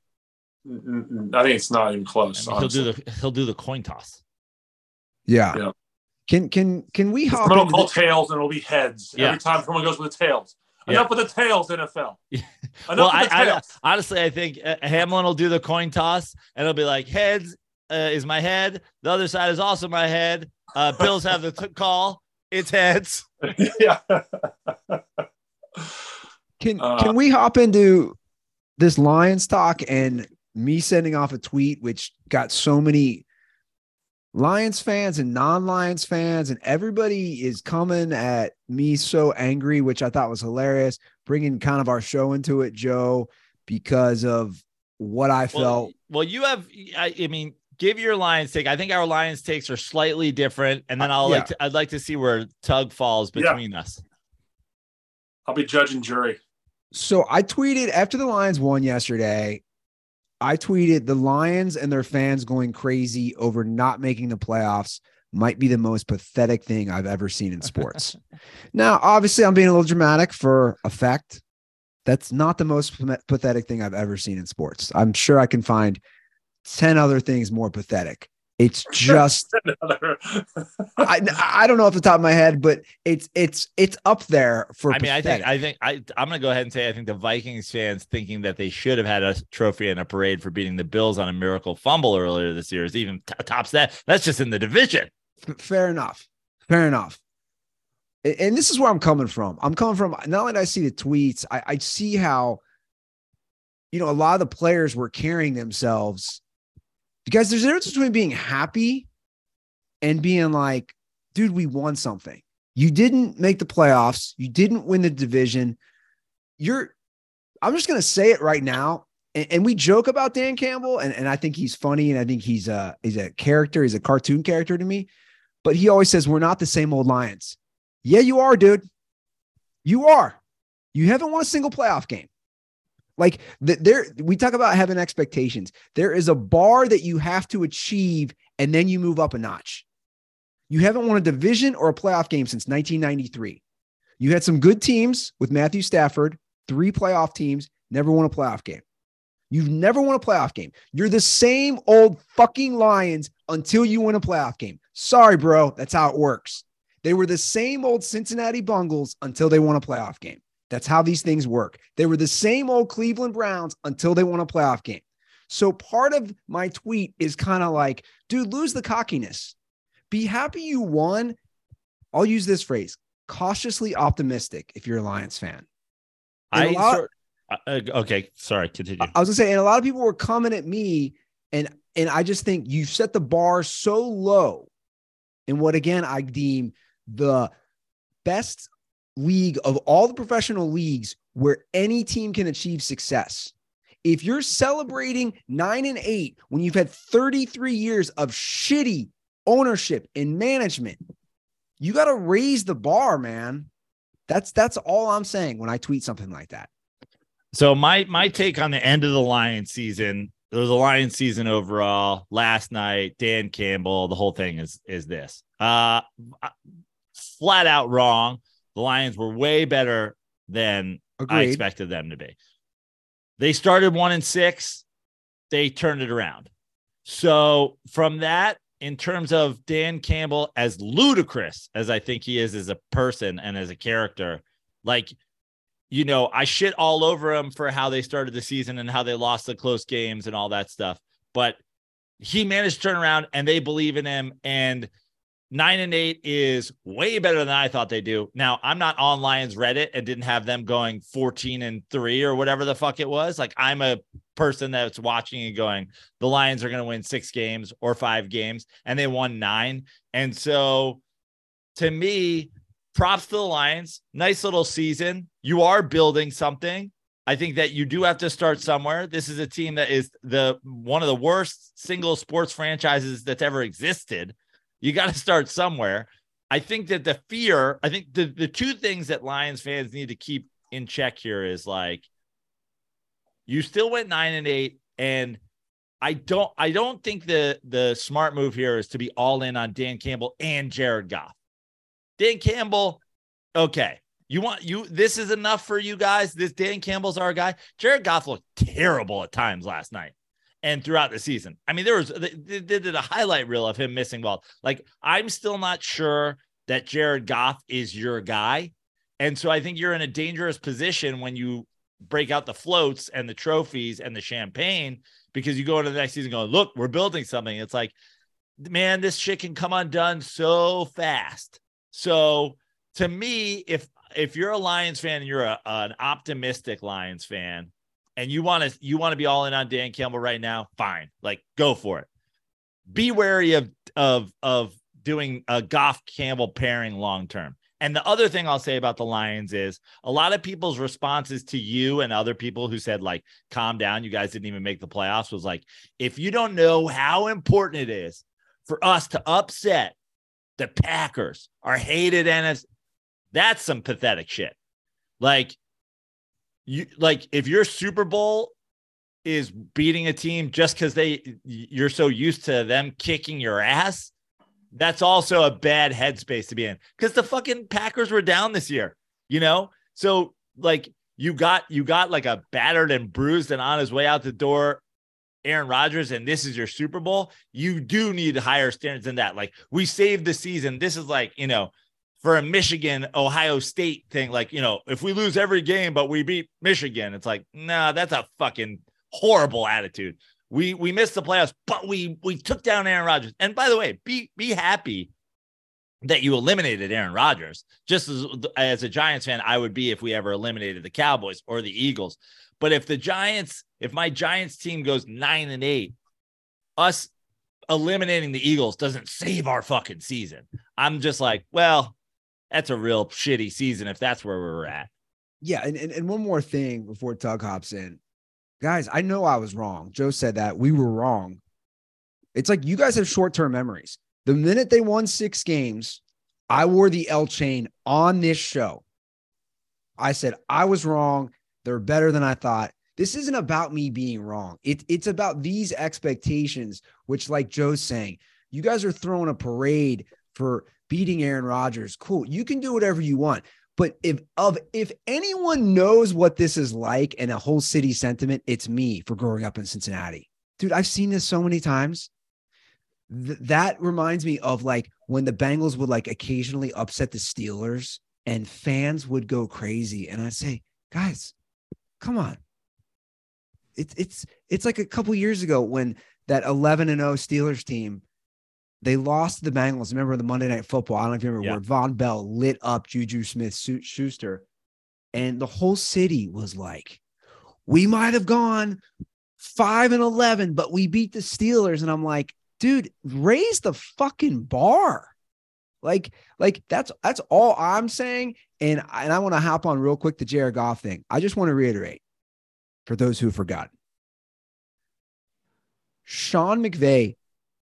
I think it's not even close.
I mean, he'll do the he'll do the coin toss.
Yeah. yeah. Can can can we hop?
It'll call the... tails and it'll be heads yeah. every time someone goes with the tails. Enough yeah. with the tails, NFL. Enough
well, I, I, honestly, I think uh, Hamlin will do the coin toss, and it'll be like heads uh, is my head. The other side is also my head. Uh, Bills have the t- call. It's heads.
yeah.
can uh, can we hop into this Lions talk and me sending off a tweet, which got so many Lions fans and non Lions fans, and everybody is coming at me so angry, which I thought was hilarious, bringing kind of our show into it, Joe, because of what I felt.
Well, well you have, I, I, mean, give your Lions take. I think our Lions takes are slightly different, and then I'll uh, yeah. like to, I'd like to see where Tug falls between yeah. us.
I'll be judge and jury.
So I tweeted after the Lions won yesterday. I tweeted the Lions and their fans going crazy over not making the playoffs might be the most pathetic thing I've ever seen in sports. now, obviously, I'm being a little dramatic for effect. That's not the most pathetic thing I've ever seen in sports. I'm sure I can find 10 other things more pathetic It's just I, I don't know off the top of my head, but it's it's it's up there for.
I mean, I think. I think I I'm gonna go ahead and say I think the Vikings fans thinking that they should have had a trophy and a parade for beating the Bills on a miracle fumble earlier this year is even t- tops that. That's just in the division.
F- fair enough. Fair enough. A- And this is where I'm coming from. I'm coming from not only do I see the tweets, I, I see how, you know, a lot of the players were carrying themselves. Because there's a difference between being happy and being like, dude, we won something. You didn't make the playoffs. You didn't win the division. You're, I'm just going to say it right now. And, and we joke about Dan Campbell, and, and I think he's funny, and I think he's a he's a character, he's a cartoon character to me. But he always says we're not the same old Lions. Yeah, you are, dude. You are. You haven't won a single playoff game. Like th- there, we talk about having expectations. There is a bar that you have to achieve, and then you move up a notch. You haven't won a division or a playoff game since 1993. You had some good teams with Matthew Stafford, three playoff teams, never won a playoff game. You've never won a playoff game. You're the same old fucking Lions until you win a playoff game. Sorry, bro. That's how it works. They were the same old Cincinnati Bungles until they won a playoff game. That's how these things work. They were the same old Cleveland Browns until they won a playoff game. So part of my tweet is kind of like, dude, lose the cockiness. Be happy you won. I'll use this phrase cautiously optimistic if you're a Lions fan. And
I
lot-
sort, uh, okay. Sorry, continue.
I was gonna say, and a lot of people were coming at me, and and I just think you set the bar so low in what again I deem the best league of all the professional leagues where any team can achieve success. If you're celebrating nine and eight when you've had 33 years of shitty ownership and management, you got to raise the bar, man. That's that's all I'm saying when I tweet something like that.
So my my take on the end of the Lions season, there was a Lions season overall. Last night, Dan Campbell, the whole thing is is this. Uh flat out wrong. The Lions were way better than I expected them to be. They started one and six, they turned it around. So from that, in terms of Dan Campbell, as ludicrous as I think he is as a person and as a character, like you know, I shit all over him for how they started the season and how they lost the close games and all that stuff. But he managed to turn around and they believe in him. And nine and eight is way better than I thought they do. Now, I'm not on Lions Reddit and didn't have them going 14 and three or whatever the fuck it was. Like, I'm a person that's watching and going, the Lions are going to win six games or five games, and they won nine. And so to me, props to the Lions. Nice little season. You are building something. I think that you do have to start somewhere. This is a team that is the one of the worst single sports franchises that's ever existed. You got to start somewhere. I think that the fear, I think the, the two things that Lions fans need to keep in check here is like you still went nine and eight, and I don't I don't think the the smart move here is to be all in on Dan Campbell and Jared Goff. Dan Campbell, okay. You want you this is enough for you guys. This Dan Campbell's our guy. Jared Goff looked terrible at times last night and throughout the season. I mean, there was they, they did a highlight reel of him missing balls. Like, I'm still not sure that Jared Goff is your guy. And so I think you're in a dangerous position when you break out the floats and the trophies and the champagne because you go into the next season going, look, we're building something. It's like, man, this shit can come undone so fast. So to me, if if you're a Lions fan and you're a, an optimistic Lions fan and you want to you want to be all in on Dan Campbell right now, fine. Like go for it. Be wary of of of doing a Goff Campbell pairing long term. And the other thing I'll say about the Lions is a lot of people's responses to you and other people who said, like, calm down, you guys didn't even make the playoffs was like, if you don't know how important it is for us to upset the Packers, our hated NFC, that's some pathetic shit. Like, you like if your Super Bowl is beating a team just because they you're so used to them kicking your ass, that's also a bad headspace to be in because the fucking Packers were down this year, you know? So like you got you got like a battered and bruised and on his way out the door Aaron Rodgers and this is your Super Bowl, you do need higher standards than that. Like we saved the season. This is like, you know, for a Michigan Ohio State thing, like, you know, if we lose every game, but we beat Michigan, it's like, nah, that's a fucking horrible attitude. We we missed the playoffs, but we we took down Aaron Rodgers. And by the way, be be happy that you eliminated Aaron Rodgers. Just as as a Giants fan, I would be if we ever eliminated the Cowboys or the Eagles. But if the Giants, if my Giants team goes nine and eight, us eliminating the Eagles doesn't save our fucking season. I'm just like, well, that's a real shitty season if that's where we're at.
Yeah, and, and, and one more thing before Tug hops in. Guys, I know I was wrong. Joe said that we were wrong. It's like you guys have short-term memories. The minute they won six games, I wore the L chain on this show. I said I was wrong. They're better than I thought. This isn't about me being wrong. It, it's about these expectations, which, like Joe's saying, you guys are throwing a parade for beating Aaron Rodgers. Cool. You can do whatever you want. But if of if anyone knows what this is like and a whole city sentiment, it's me for growing up in Cincinnati. Dude, I've seen this so many times. Th- that reminds me of like when the Bengals would like occasionally upset the Steelers and fans would go crazy. And I'd say, guys, come on. It's it's it's like a couple years ago when that 11 and 0 Steelers team they lost the Bengals. Remember the Monday Night Football? I don't know if you remember
Yeah.
where Von Bell lit up Juju Smith Schuster, and the whole city was like, "We might have gone five and eleven, but we beat the Steelers." And I'm like, "Dude, raise the fucking bar." Like, like that's that's all I'm saying. And and I want to hop on real quick the Jared Goff thing. I just want to reiterate for those who forgot. Sean McVay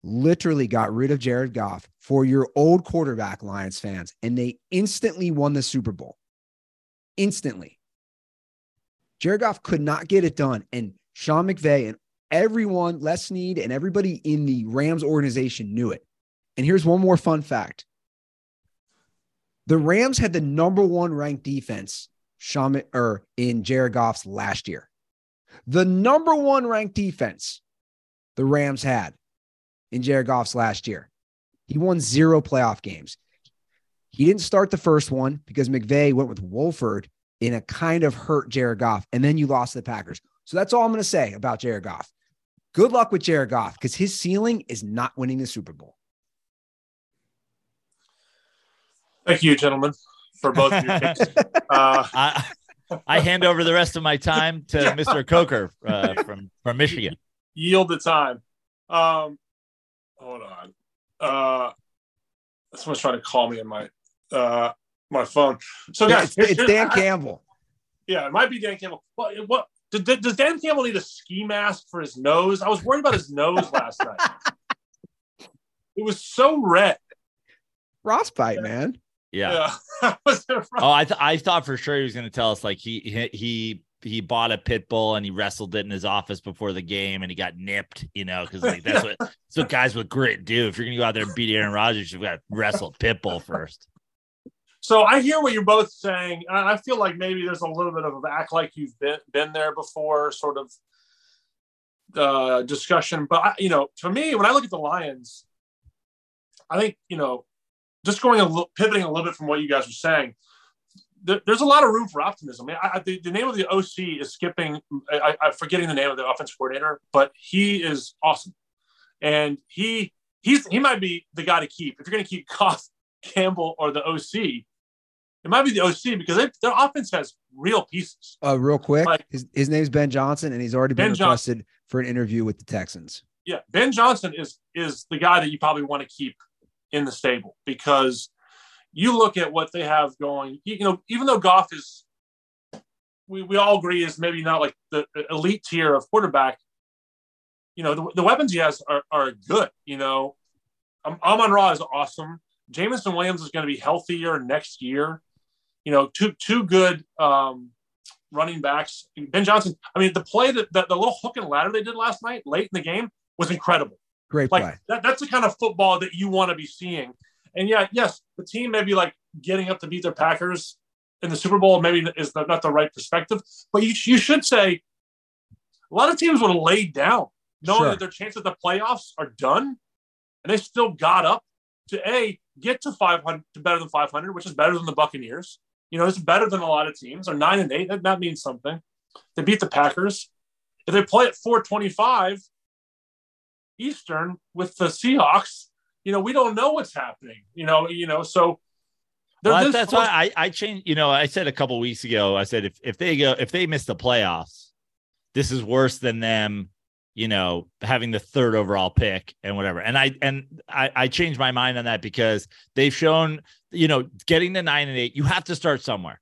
literally got rid of Jared Goff for your old quarterback, Lions fans, and they instantly won the Super Bowl. Instantly. Jared Goff could not get it done. And Sean McVay and everyone, Les Snead, and everybody in the Rams organization knew it. And here's one more fun fact the Rams had the number one ranked defense Sean, or in Jared Goff's last year. The number one ranked defense the Rams had in Jared Goff's last year. He won zero playoff games. He didn't start the first one because McVay went with Wolford in a kind of hurt Jared Goff, and then you lost to the Packers. So that's all I'm going to say about Jared Goff. Good luck with Jared Goff because his ceiling is not winning the Super Bowl.
Thank you, gentlemen, for both of your picks. Uh,
I I hand over the rest of my time to
Yeah.
Mr. Coker uh, from from Michigan.
yield the time. Um, hold on. Uh, someone's trying to call me on my uh my phone. So guys,
It's, it's Dan
I-
Campbell.
yeah, it might be Dan Campbell. What? What? Did, did- does Dan Campbell need a ski mask for his nose? I was worried about his nose last night. It was so red.
Frostbite, man.
Yeah.
I was afraid.
Oh, I th- I thought for sure he was going to tell us like he he he bought a pit bull and he wrestled it in his office before the game and he got nipped, you know, because like that's what what guys with grit do. If you're to go out there and beat Aaron Rodgers, you've got to wrestle pit bull first.
So I hear what you're both saying. I I feel like maybe there's a little bit of act like you've been been there before, sort of uh, discussion. But I, you know, to me, when I look at the Lions, I think you know, just going a little, pivoting a little bit from what you guys were saying. There, there's a lot of room for optimism. I I, the, the name of the OC is skipping. I, I'm forgetting the name of the offense coordinator, but he is awesome, and he he's he might be the guy to keep if you're going to keep Goff, Campbell, or the OC. It might be the OC because they, their offense has real pieces.
Uh, real quick,
Like-
his, his name's Ben Johnson, and he's already been
Ben Johnson.
requested for an interview with the Texans.
Yeah, Ben Johnson is is the guy that you probably want to keep in the stable because you look at what they have going. You know, even though Goff is, we, we all agree is maybe not like the elite tier of quarterback. You know, the, the weapons he has are, are good. You know, um, Amon Ra is awesome. Jameson Williams is going to be healthier next year. You know, two two good um, running backs. Ben Johnson. I mean, the play that, that the little hook and ladder they did last night, late in the game, was incredible.
Great
Like
play.
that, that's the kind of football that you want to be seeing. And yeah, yes, the team may be like getting up to beat their Packers in the Super Bowl. Maybe is the, not the right perspective, but you you should say a lot of teams would have laid down knowing
Sure.
that their chances at the playoffs are done, and they still got up to a get to 500 to better than 500, which is better than the Buccaneers. You know, it's better than a lot of teams. Or nine and eight, that, that means something. They beat the Packers. If they play at 425 Eastern with the Seahawks, you know, we don't know what's happening. You know, you know, so
Well, that's
close-
why I, I changed. You know, I said a couple weeks ago, I said if, if they go if they miss the playoffs, this is worse than them, you know, having the third overall pick and whatever. And I and I, I changed my mind on that because they've shown, you know, getting to nine and eight, you have to start somewhere.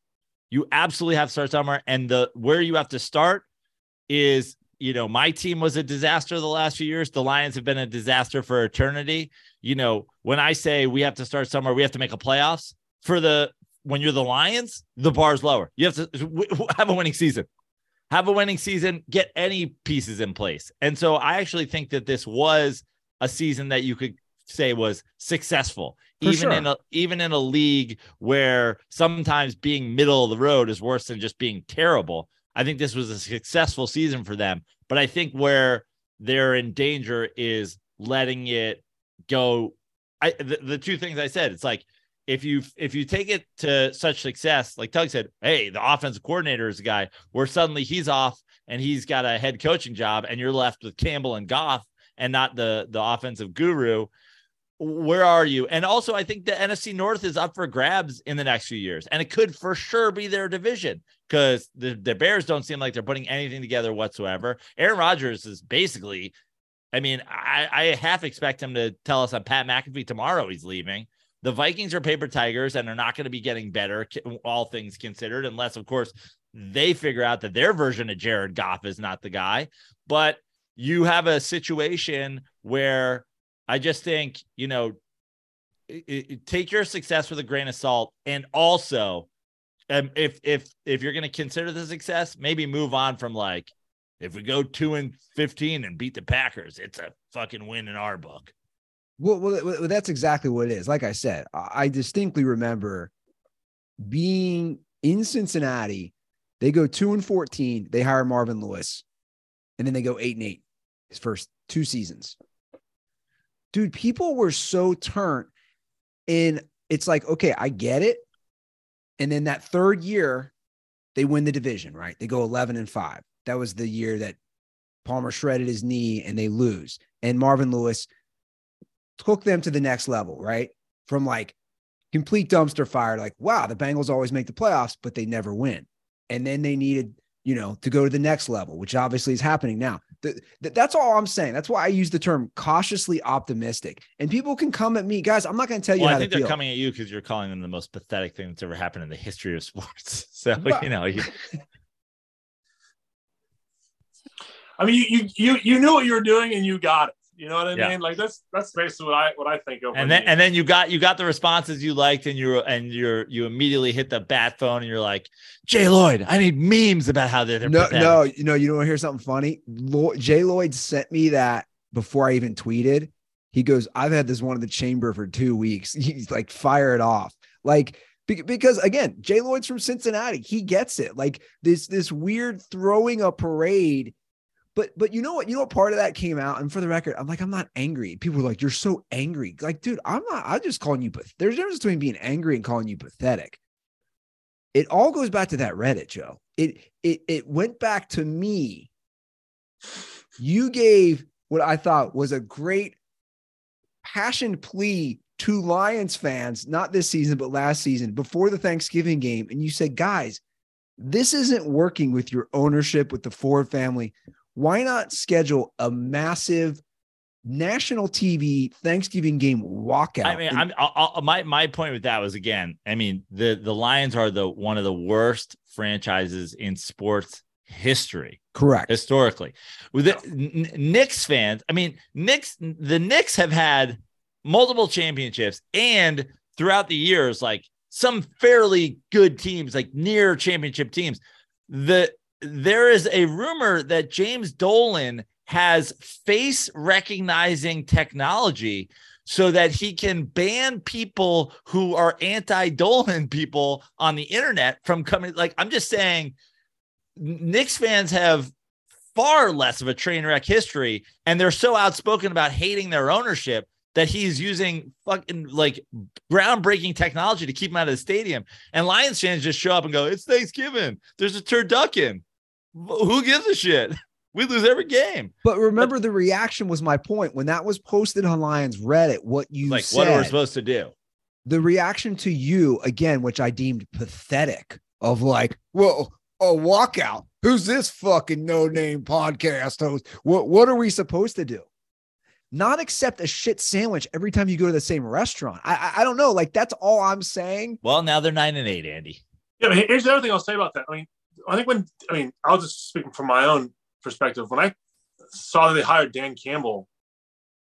You absolutely have to start somewhere. And the where you have to start is, you know, my team was a disaster the last few years. The Lions have been a disaster for eternity. You know, when I say we have to start somewhere, we have to make a playoffs for the when you're the Lions, the bar's lower. You have to have a winning season. Have a winning season, get any pieces in place. And so I actually think that this was a season that you could say was successful.
For
even
sure.
in a even in a league where sometimes being middle of the road is worse than just being terrible. I think this was a successful season for them. But I think where they're in danger is letting it go. I the, the two things I said, it's like if you if you take it to such success, like Tug said, hey, the offensive coordinator is a guy where suddenly he's off and he's got a head coaching job, and you're left with Campbell and Goff and not the the offensive guru. Where are you? And also, I think the NFC North is up for grabs in the next few years, and it could for sure be their division because the, the Bears don't seem like they're putting anything together whatsoever. Aaron Rodgers is basically, I mean, I, I half expect him to tell us on Pat McAfee tomorrow he's leaving. The Vikings are paper tigers and they're not going to be getting better, all things considered, unless, of course, they figure out that their version of Jared Goff is not the guy. But you have a situation where I just think, you know, i- i- take your success with a grain of salt and also um, if if if you're going to consider the success maybe move on from like if we go 2 and 15 and beat the packers it's a fucking win in our book
Well, well, that's exactly what it is. Like I said, I distinctly remember being in Cincinnati. They go two and 14. They hire Marvin Lewis, and then they go eight and eight his first two seasons. Dude, people were so turned. And it's like, okay, I get it. And then that third year, they win the division, right? They go 11 and five. That was the year that Palmer shredded his knee and they lose. And Marvin Lewis took them to the next level, right? From like complete dumpster fire, like, wow, the Bengals always make the playoffs, but they never win. And then they needed, you know, to go to the next level, which obviously is happening now. Th- th- that's all I'm saying. That's why I use the term cautiously optimistic. And people can come at me, guys. I'm not going to tell you
well
how
i think they're
feel.
coming at you because you're calling them the most pathetic thing that's ever happened in the history of sports so
Well-
you know you,
I mean, you, you you you knew what you were doing and you got it. You know what I
Yeah.
mean? Like that's that's basically what I what I think of.
and then
you-
and then you got you got the responses you liked and you and you're you immediately hit the bat phone and you're like jay lloyd i need memes about how they're, they're
no,
pathetic."
no, you know, you don't want to hear something funny. Lo- Jay Lloyd sent me that before I even tweeted. He goes, I've had this one in the chamber for two weeks. He's like, fire it off. Like, because again, Jay Lloyd's from Cincinnati. He gets it. Like this, this weird throwing a parade. But but you know what? You know what part of that came out? And for the record, I'm like, I'm not angry. People were like, You're so angry. Like, dude, I'm not, I'm just calling you but there's a difference between being angry and calling you pathetic. It all goes back to that Reddit, Joe. It it it went back to me. You gave what I thought was a great passion plea to Lions fans, not this season, but last season, before the Thanksgiving game. And you said, guys, this isn't working with your ownership, with the Ford family. Why not schedule a massive national TV Thanksgiving game walkout?
I mean,
And-
I'm I'll, I'll- my my point with that was again. I mean, the the Lions are the one of the worst franchises in sports history
correct.
historically. With the N- Knicks fans, I mean, Knicks the Knicks have had multiple championships and throughout the years, like some fairly good teams, like near championship teams. The there is a rumor that James Dolan has face recognizing technology so that he can ban people who are anti-Dolan people on the internet from coming. Like I'm just saying, Knicks fans have far less of a train wreck history, and they're so outspoken about hating their ownership that he's using fucking like groundbreaking technology to keep him out of the stadium. And Lions fans just show up and go, "It's Thanksgiving. There's a turducken. Who gives a shit? We lose every game."
But remember, the reaction was my point when that was posted on Lions Reddit. What you
Like,
said,
what are we supposed to do?
the reaction to you again, which I deemed pathetic, of like, well, a walkout. Who's this fucking no name podcast host? What what are we supposed to do? Not accept a shit sandwich every time you go to the same restaurant. I I, I don't know. Like that's all I'm saying.
Well, now they're nine and eight, Andy.
Yeah, but here's the other thing I'll say about that. I mean, I think when I mean, I'll just speak from my own perspective. When I saw that they hired Dan Campbell,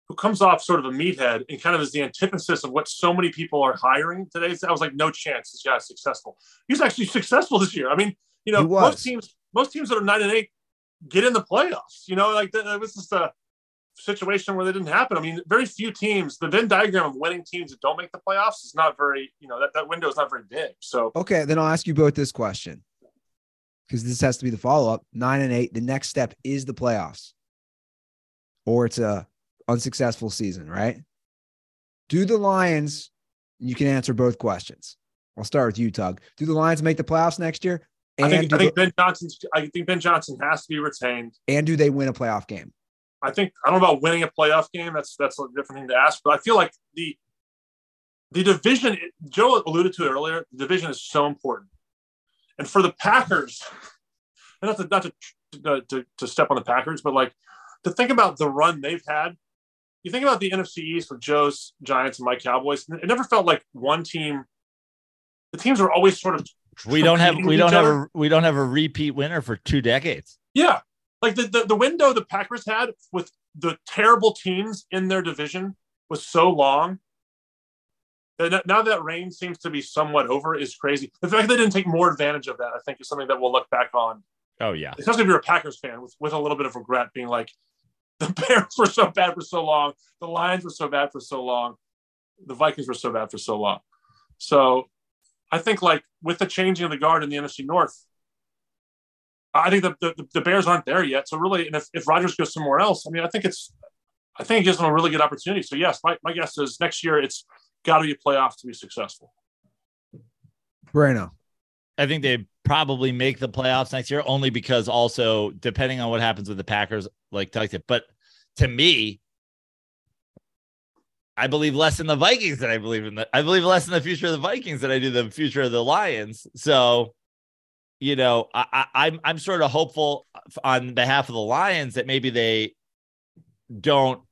who comes off sort of a meathead and kind of is the antithesis of what so many people are hiring today, I was like, no chance this guy's successful. He's actually successful this year. I mean, you know, most teams, most teams that are nine and eight get in the playoffs. You know, like that was just a situation where that didn't happen. I mean, very few teams. The Venn diagram of winning teams that don't make the playoffs is not very. You know, that that window is not very big. So
Okay, then I'll ask you both this question because this has to be the follow up. Nine and eight. The next step is the playoffs, or it's a unsuccessful season, right? Do the Lions? You can answer both questions. I'll start with you, Tug. Do the Lions make the playoffs next year?
I think, I think Ben Johnson's. I think Ben Johnson has to be retained.
and do they win a playoff game?
I think I don't know about winning a playoff game. That's that's a different thing to ask. But I feel like the the division. Joe alluded to it earlier. The division is so important, and for the Packers, and not to not to, to to step on the Packers, but like to think about the run they've had. You think about the NFC East with Joe's Giants and my Cowboys. It never felt like one team. The teams were always sort of
We don't have we don't have a we don't have a repeat winner for two decades.
Yeah. Like the, the, the window the Packers had with the terrible teams in their division was so long. Uh, that now that reign seems to be somewhat over is crazy. The fact that they didn't take more advantage of that, I think, is something that we'll look back on,
Oh yeah.
especially if you're a Packers fan, with, with a little bit of regret, being like, the Bears were so bad for so long, the Lions were so bad for so long, the Vikings were so bad for so long. So I think, like, with the changing of the guard in the NFC North, I think the, the, the Bears aren't there yet. So really, and if, if Rodgers goes somewhere else, I mean, I think it's, I think it gives them a really good opportunity. So yes, my, my guess is next year it's got to be a playoff to be successful.
Brano.
I think they probably make the playoffs next year only because also depending on what happens with the Packers, like Tug said. But to me, I believe less in the Vikings than I believe in the I believe less in the future of the Vikings than I do the future of the Lions. So, you know, I, I I'm I'm sort of hopeful on behalf of the Lions that maybe they don't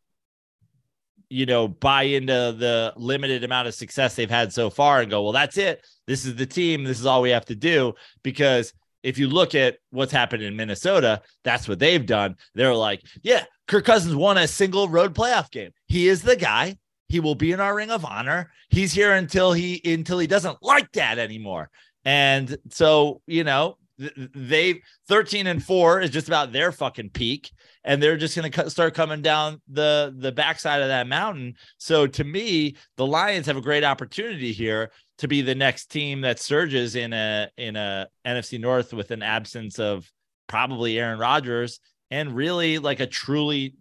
you know, buy into the limited amount of success they've had so far and go, well, that's it. This is the team. This is all we have to do. Because if you look at what's happened in Minnesota, that's what they've done. They're like, yeah, Kirk Cousins won a single road playoff game. He is the guy. He will be in our ring of honor. He's here until he until he doesn't like that anymore. And so, you know, they 13 and 4 is just about their fucking peak and they're just going to start coming down the the backside of that mountain so to me the lions have a great opportunity here to be the next team that surges in a in a nfc north with an absence of probably aaron rodgers and really like a truly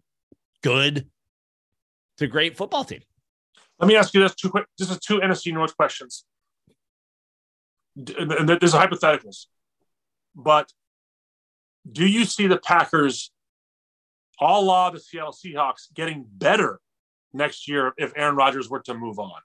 good to great football team
Let me ask you this two quick. This is two NFC North questions, and there's a hypotheticals. But do you see the Packers, a la the Seattle Seahawks, getting better next year if Aaron Rodgers were to move on?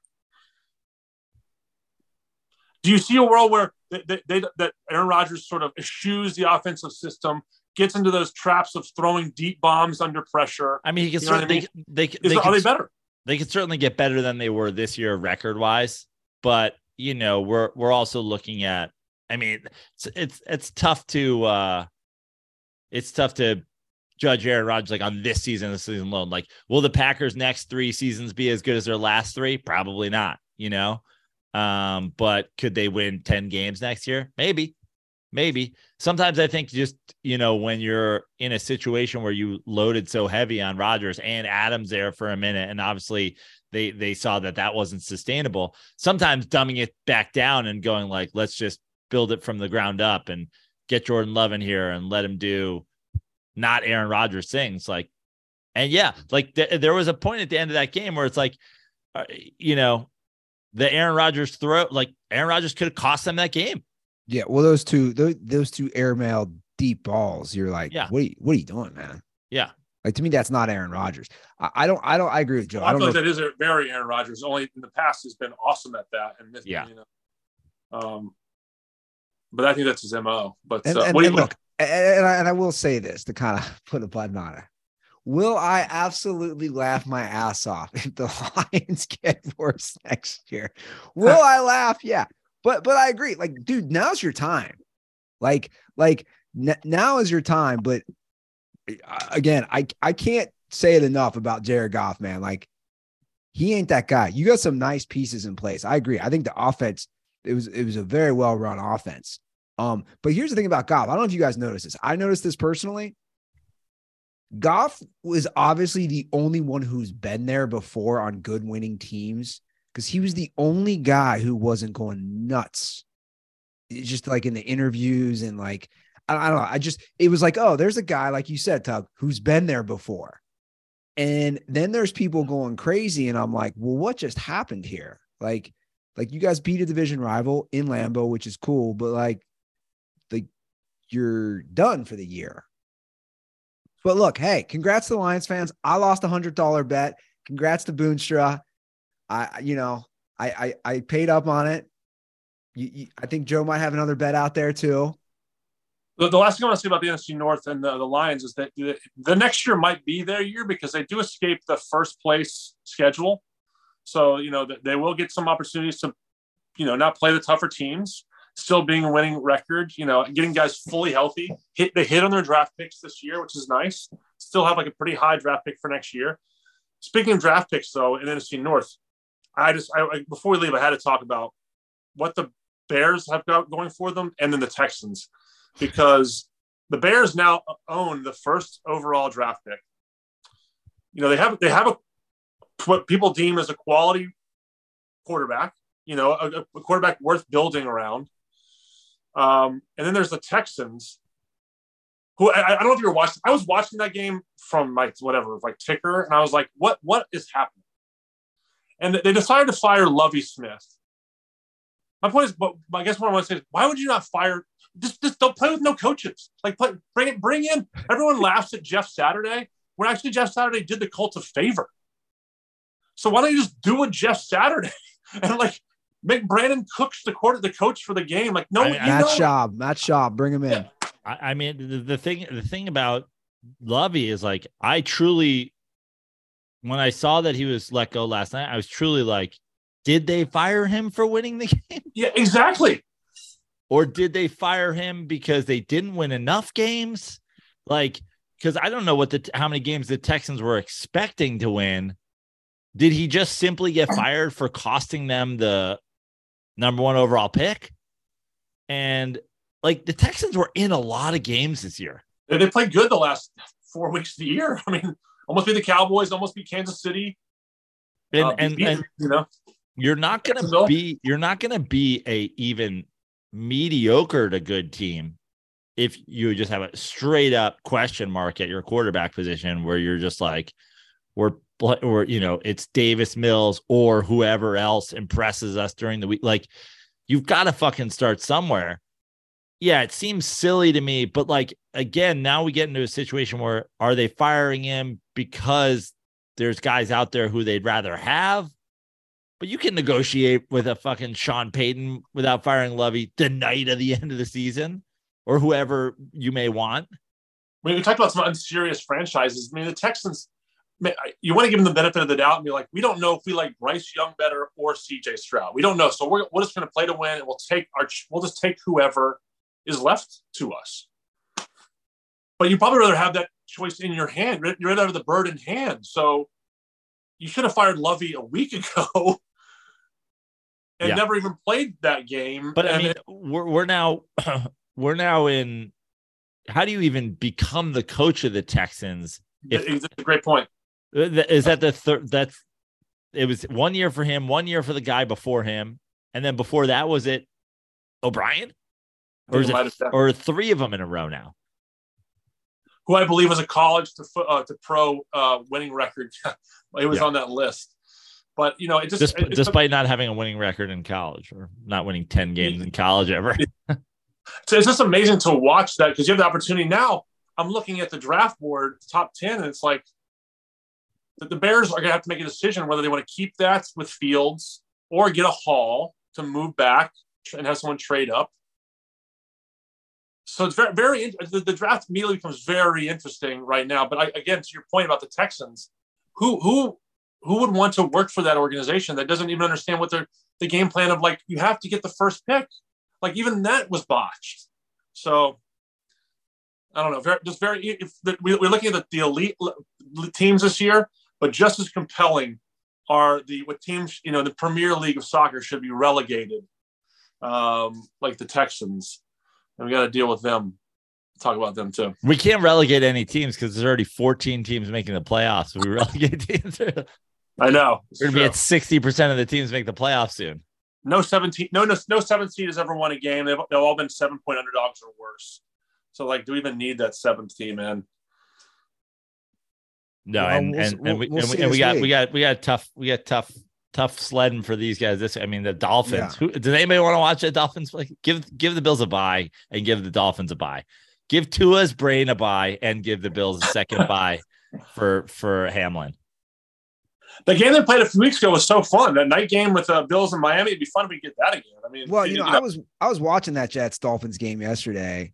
Do you see a world where they, they, they, that Aaron Rodgers sort of eschews the offensive system, gets into those traps of throwing deep bombs under pressure?
i mean he can
You know what I
certainly they,
Is,
they,
are they better?
they could certainly get better than they were this year record wise but you know we're we're also looking at i mean it's it's, it's tough to uh it's tough to judge Aaron Rodgers like on this season this season alone like will the Packers next 3 seasons be as good as their last 3 probably not you know? Um but could they win 10 games next year? Maybe maybe. Sometimes i think just you know when you're in a situation where you loaded so heavy on Rodgers and Adams there for a minute and obviously they they saw that that wasn't sustainable sometimes dumbing it back down and going like let's just build it from the ground up and get Jordan Love in here and let him do not Aaron Rodgers things. Like, and yeah, like th- there was a point at the end of that game where it's like, uh, you know, the Aaron Rodgers throw, like Aaron Rodgers could have cost them that game.
Yeah, well, those two, those, those two airmail deep balls, you're like,
Yeah.
what are you, what are you doing, man?
Yeah.
Like to me, that's not Aaron Rodgers. I, I don't, I don't, I agree with Joe.
I,
I don't
feel
know.
like that is a very Aaron Rodgers. Only in the past has been awesome at that. And
Yeah.
you know, um, but I think that's his mo. But
and,
uh,
and-
what do you
look, and, I, and I will say this to kind of put a button on it. Will I absolutely laugh my ass off if the Lions get worse next year? Will I laugh? Yeah, but but I agree. Like, dude, now's your time. Like, like n- now is your time. But uh, again, I I can't say it enough about Jared Goff, man. Like, he ain't that guy. You got some nice pieces in place. I agree. I think the offense it was it was a very well run offense. Um, but here's the thing about Goff. I don't know if you guys noticed this. I noticed this personally. Goff was obviously the only one who's been there before on good winning teams because he was the only guy who wasn't going nuts. It's just like in the interviews and like I, don't know. I just it was like, oh, there's a guy like you said, Tug, who's been there before. And then there's people going crazy, and I'm like, well, what just happened here? Like, like you guys beat a division rival in Lambeau, which is cool, but like you're done for the year. But look, hey, congrats to the Lions fans. I lost a hundred dollar bet. Congrats to Boonstra. I, you know, I, I, I paid up on it. You, you, I think Joe might have another bet out there too.
The, the last thing I want to say about the NFC North and the, the Lions is that the, the next year might be their year because they do escape the first place schedule. So, you know, they will get some opportunities to, you know, not play the tougher teams, still being a winning record, you know, getting guys fully healthy. Hit They hit on their draft picks this year, which is nice. Still have like a pretty high draft pick for next year. Speaking of draft picks, though, in NFC North, I just, I, I, before we leave, I had to talk about what the Bears have got going for them and then the Texans because the Bears now own the first overall draft pick. You know, they have they have a what people deem as a quality quarterback. You know, a, a quarterback worth building around. Um, and then there's the Texans, who I, I don't know if you were watching. I was watching that game from my whatever, like ticker, and I was like, "What? What is happening?" And they decided to fire Lovie Smith. My point is, but I guess what I want to say is, why would you not fire just, just don't play with no coaches. Like play, bring it, bring in. Everyone laughs at Jeff Saturday. When actually Jeff Saturday did the Colts a favor. So why don't you just do a Jeff Saturday and like make Brandin Cooks the quarter, the coach for the game? Like no,
I
you
Matt Schaub, Matt Schaub, bring him in.
I, I mean, the, the thing, the thing about Lovie is like, I truly, when I saw that he was let go last night, I was truly like, did they fire him for winning the game?
yeah, exactly.
or did they fire him because they didn't win enough games? Like, because I don't know what the how many games the Texans were expecting to win. Did he just simply get fired for costing them the number one overall pick? And like the Texans were in a lot of games this year.
They, they played good the last four weeks of the year. I mean, almost beat the Cowboys, almost beat Kansas City.
And
uh,
and,
beat-
and
you know,
you're not gonna be you're not gonna be a even mediocre to good team if you just have a straight up question mark at your quarterback position where you're just like we're or you know it's Davis Mills or whoever else impresses us during the week like you've got to fucking start somewhere yeah it seems silly to me but like again now we get into a situation where are they firing him because there's guys out there who they'd rather have but you can negotiate with a fucking Sean Payton without firing Lovie the night of the end of the season or whoever you may want.
Mean, we talked about some unserious franchises. I mean, the Texans, you want to give them the benefit of the doubt and be like, we don't know if we like Bryce Young better or CJ Stroud. We don't know. So we're, we're just going to play to win and we'll take our, we'll just take whoever is left to us. But you probably rather have that choice in your hand. You're rather have the bird in hand. So you should have fired Lovie a week ago and
Yeah.
never even played that game.
But I
And
mean, we're we're now we're now in how do you even become the coach of the Texans? if-
it's a great point.
Uh, Is that the third that's it was one year for him, one year for the guy before him, and then before that was it O'Brien? Or is
it might
it
have been.
or three of them in a row now?
who I believe was a college to uh, to pro uh, winning record. it was
Yeah.
on that list. But you know, it just it-
despite not having a winning record in college or not winning 10 games in college ever.
So it's just amazing to watch that because you have the opportunity now. I'm looking at the draft board, top 10, and it's like the, the Bears are going to have to make a decision whether they want to keep that with Fields or get a haul to move back and have someone trade up. So it's very, very, the, the draft immediately becomes very interesting right now. But I, again, to your point about the Texans, who, who, who would want to work for that organization that doesn't even understand what their, the game plan of like, you have to get the first pick like even that was botched. So I don't know. Very, just very. If the, we, we're looking at the, the elite teams this year, but just as compelling are the what teams you know the Premier League of soccer should be relegated, um, like the Texans, and we got to deal with them. Talk about them too.
We can't relegate any teams because there's already 14 teams making the playoffs. We relegate teams.
I know. It's
going to be at 60% of the teams make the playoffs soon.
no seventeen. No, no, no seventeen has ever won a game. They've, they've all been seven point underdogs or worse. So like, do we even need that seventh team, man?
No,
Well,
and
we'll-
and,
we'll-
and we,
we'll
and we, and we got
week.
we got we got tough we got tough tough sledding for these guys. This I mean the Dolphins.
Yeah.
Who does anybody want to watch the Dolphins play? Give give the Bills a bye and give the Dolphins a bye. Give Tua's brain a bye and give the Bills a second bye for for Hamlin.
The game they played a few weeks ago was so fun. That night game with uh, Bills in Miami, it'd be fun if we get that again. I mean,
Well, you know, I was I was watching that Jets Dolphins game yesterday,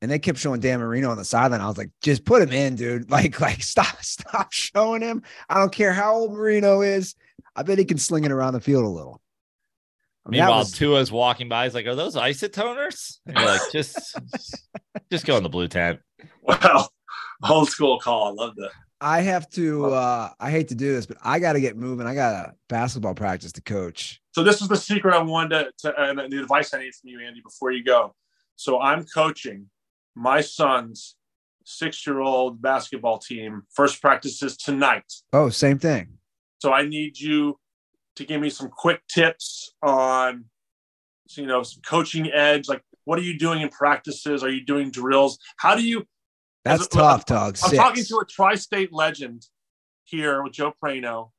and they kept showing Dan Marino on the sideline. I was like, just put him in, dude. Like, like stop, stop showing him. I don't care how old Marino is. I bet he can sling it around the field a little. I mean, that
Meanwhile,
was-
Tua's walking by. He's like, "Are those isotoners?" And you're like, "Just, just go in the blue tent."
Well, old school call. I love that.
I have to. uh I hate to do this, but I got to get moving. I got a basketball practice to coach.
So this is the secret I wanted to, to and the advice I need from you, Andy, before you go. So I'm coaching my son's six-year-old basketball team. First practices tonight.
Oh, same thing.
So I need you to give me some quick tips on, you know, some coaching edge. Like, what are you doing in practices? Are you doing drills? How do you?
That's
a-
tough, Doug.
I'm
Six.
talking to a tri-state legend here with Joe Prano,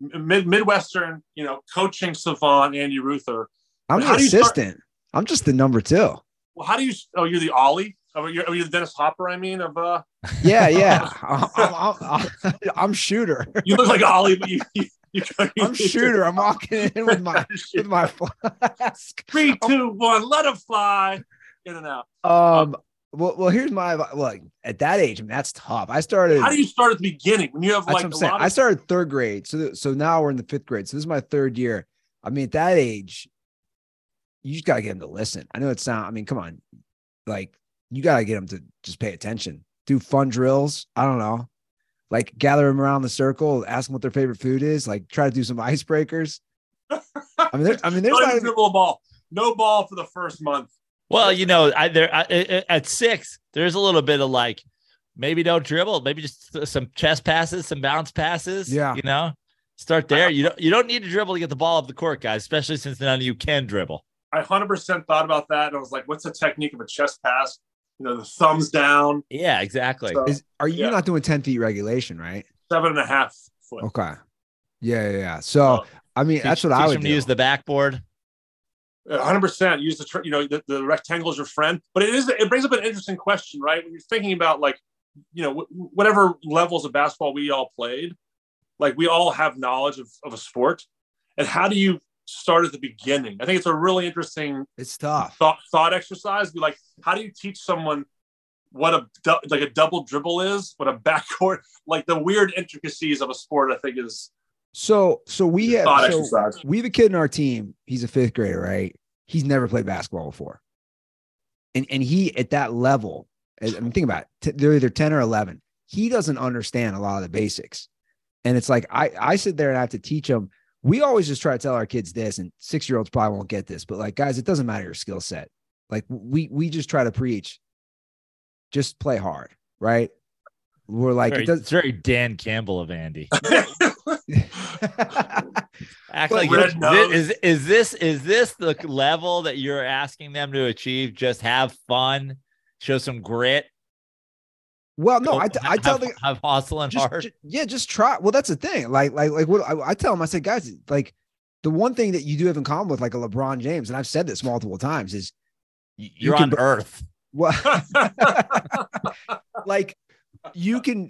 mid Midwestern, you know, coaching savant Andy Ruther.
I'm
But
the
you start-
assistant. I'm just the number two.
Well, how do you? Oh, you're the Ollie. You're, you the Dennis Hopper? I mean, of uh,
Yeah, yeah. I'm, I'm, I'm, shooter.
you look like Ollie, but you, you, you, you
I'm shooter. I'm walking in with my with my flask.
three, two, one, let him fly in and out.
Um. Well, well. Here's my look. At that age, I mean, that's tough. I started.
How do you start at the beginning when you have like
I'm saying.
lot
I started third grade, so so now we're in the fifth grade. So this is my third year. I mean, at that age, you just gotta get them to listen. I know it sound. I mean, come on, like you gotta get them to just pay attention. Do fun drills. I don't know, like gather them around the circle, ask them what their favorite food is. Like try to do some icebreakers. I mean, there, I mean, there's
Don't even
even,
dribble a ball. No ball for the first month.
Well, you know, I, there I, I- at six, there's a little bit of like maybe don't dribble, maybe just some chest passes, some bounce passes.
Yeah.
you know, start there. You don't you don't need to dribble to get the ball up the court, guys, especially since none of you can dribble.
I 100% thought about that. And I was like, what's the technique of a chest pass? You know, the thumbs down,
Yeah, exactly.
So-
is are you
Yeah.
not doing 10 feet regulation, right?
seven and a half foot.
Okay. Yeah, yeah, yeah. So I mean,
Teach-
that's what
teach
I would
them to use the backboard.
hundred percent. Use the you know the, the rectangle is your friend, but it is it brings up an interesting question, right? When you're thinking about like you know wh- whatever levels of basketball we all played, like we all have knowledge of, of a sport, and how do you start at the beginning? I think it's a really interesting
it's tough.
thought thought exercise. Be like, how do you teach someone what a like a double dribble is, what a backcourt, like the weird intricacies of a sport? I think is
So so we have
thought
so
exercise.
we have a kid in our team. He's a fifth grader, right? He's never played basketball before, and and he at that level. I mean, think about it. They're either ten or eleven. He doesn't understand a lot of the basics, and it's like I I sit there and I have to teach him. We always just try to tell our kids this, and six year olds probably won't get this, but like guys, it doesn't matter your skill set. Like we we just try to preach, just play hard, right? We're like
very,
it does.
it's very Dan Campbell of Andy. Act
But
like
red
is,
nose.
is is this is this the level that you're asking them to achieve? Just have fun, show some grit.
Well, no, I, I tell
have,
the
have hustle and
just,
hard.
ju- yeah, just try. Well, that's the thing. Like, like, like what I, I tell them, I say, guys, like the one thing that you do have in common with like a LeBron James, and I've said this multiple times, is
You're
can
on Earth.
what like you can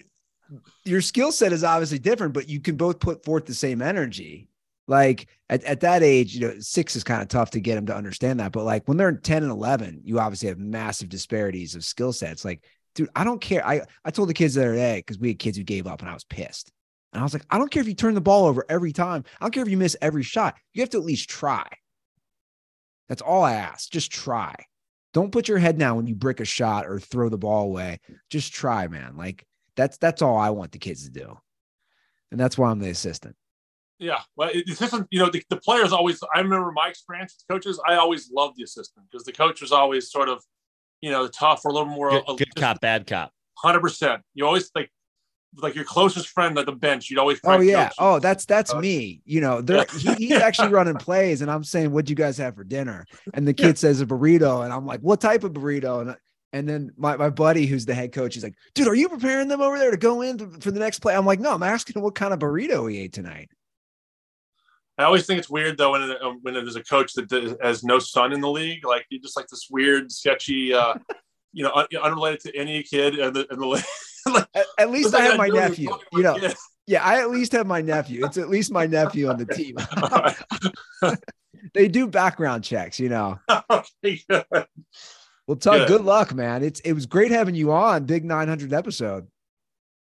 your skill set is obviously different, but you can both put forth the same energy. Like at, at that age, you know, six is kind of tough to get them to understand that. But like when they're 10 and 11, you obviously have massive disparities of skill sets. Like, dude, I don't care. I, I told the kids the other day because we had kids who gave up and I was pissed. And I was like, I don't care if you turn the ball over every time. I don't care if you miss every shot. You have to at least try. That's all I ask. Just try. Don't put your head down when you brick a shot or throw the ball away. Just try, man. Like that's that's all I want the kids to do. And that's why I'm the assistant.
Yeah, well, the assistant, you know, the, the players always. I remember my experience with coaches. I always loved the assistant because the coach was always sort of, you know, the tough or a little more.
Good, good cop, bad cop.
Hundred percent. You always like, like your closest friend at the bench. You'd always.
Oh yeah.
jokes.
Oh, that's that's
Uh,
me. You know, there he, he's actually running plays, and I'm saying, "What'd you guys have for dinner?" And the kid
Yeah.
says a burrito, and I'm like, "What type of burrito?" And and then my, my buddy, who's the head coach, he's like, "Dude, are you preparing them over there to go in for the next play?" I'm like, "No, I'm asking what kind of burrito he ate tonight."
I always think it's weird though when um, when there's a coach that does- has no son in the league. Like you just like this weird, sketchy, uh, you know, un- unrelated to any kid in the, in the league. like,
At, at least I have my nephew. You know,
kids.
yeah, I at least have my nephew. It's at least my nephew on the team. They do background checks, you know.
okay, good.
Well, Tug,
Good.
good luck, man. It's it was great having you on. Big 900 episode.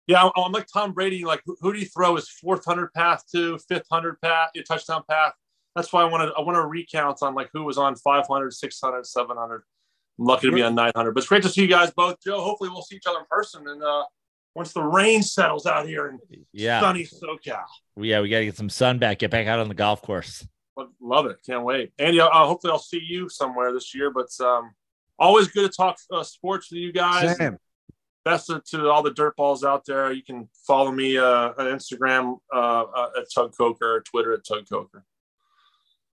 Yeah, I'm, I'm like Tom Brady. Like, who, who do you throw his fourth hundred path to, fifth hundred path, your touchdown path? That's why I want to. I want to recount on like who was on 500, 600, 700. I'm lucky to be on 900. But it's great to see you guys both, Joe. Hopefully, we'll see each other in person. And uh, once the rain settles out here in
Yeah.
sunny SoCal,
Yeah, we got to get some sun back. Get back out on the golf course.
Lo- love it. Can't wait. Andy, uh, hopefully, I'll see you somewhere this year. But um, always good to talk uh, sports with you guys.
Sam.
Best of- to all the dirt balls out there. You can follow me uh, on Instagram uh, uh, at Tug Coker or Twitter at Tug Coker.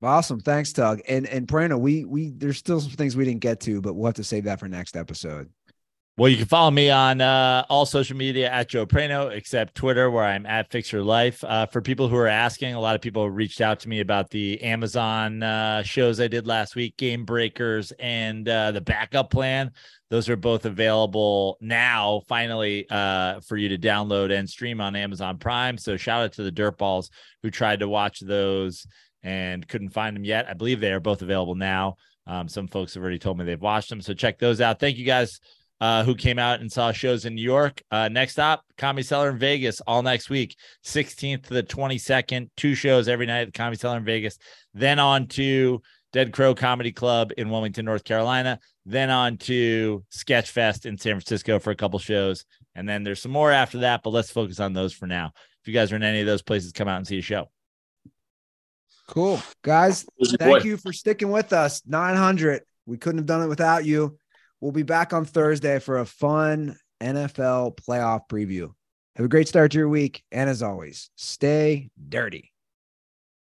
Awesome. Thanks, Tug. And and Prano, we we there's still some things we didn't get to, but we'll have to save that for next episode.
Well, you can follow me on uh, all social media at Joe Prano, except Twitter, where I'm at Fix Your Life. Uh, for people who are asking, a lot of people reached out to me about the Amazon uh, shows I did last week, Game Breakers and uh, the Backup Plan. Those are both available now, finally, uh, for you to download and stream on Amazon Prime. So shout out to the Dirtballs who tried to watch those and couldn't find them yet. I believe they are both available now. Um, some folks have already told me they've watched them. So check those out. Thank you guys uh, who came out and saw shows in New York. Uh, next up, Comedy Cellar in Vegas, all next week, 16th to the 22nd, two shows every night at the Comedy Cellar in Vegas. Then on to Dead Crow Comedy Club in Wilmington, North Carolina. Then on to Sketchfest in San Francisco for a couple shows. And then there's some more after that, but let's focus on those for now. If you guys are in any of those places, come out and see a show.
Cool. Guys, thank you for sticking with us. 900. We couldn't have done it without you. We'll be back on Thursday for a fun NFL playoff preview. Have a great start to your week. And as always, stay dirty.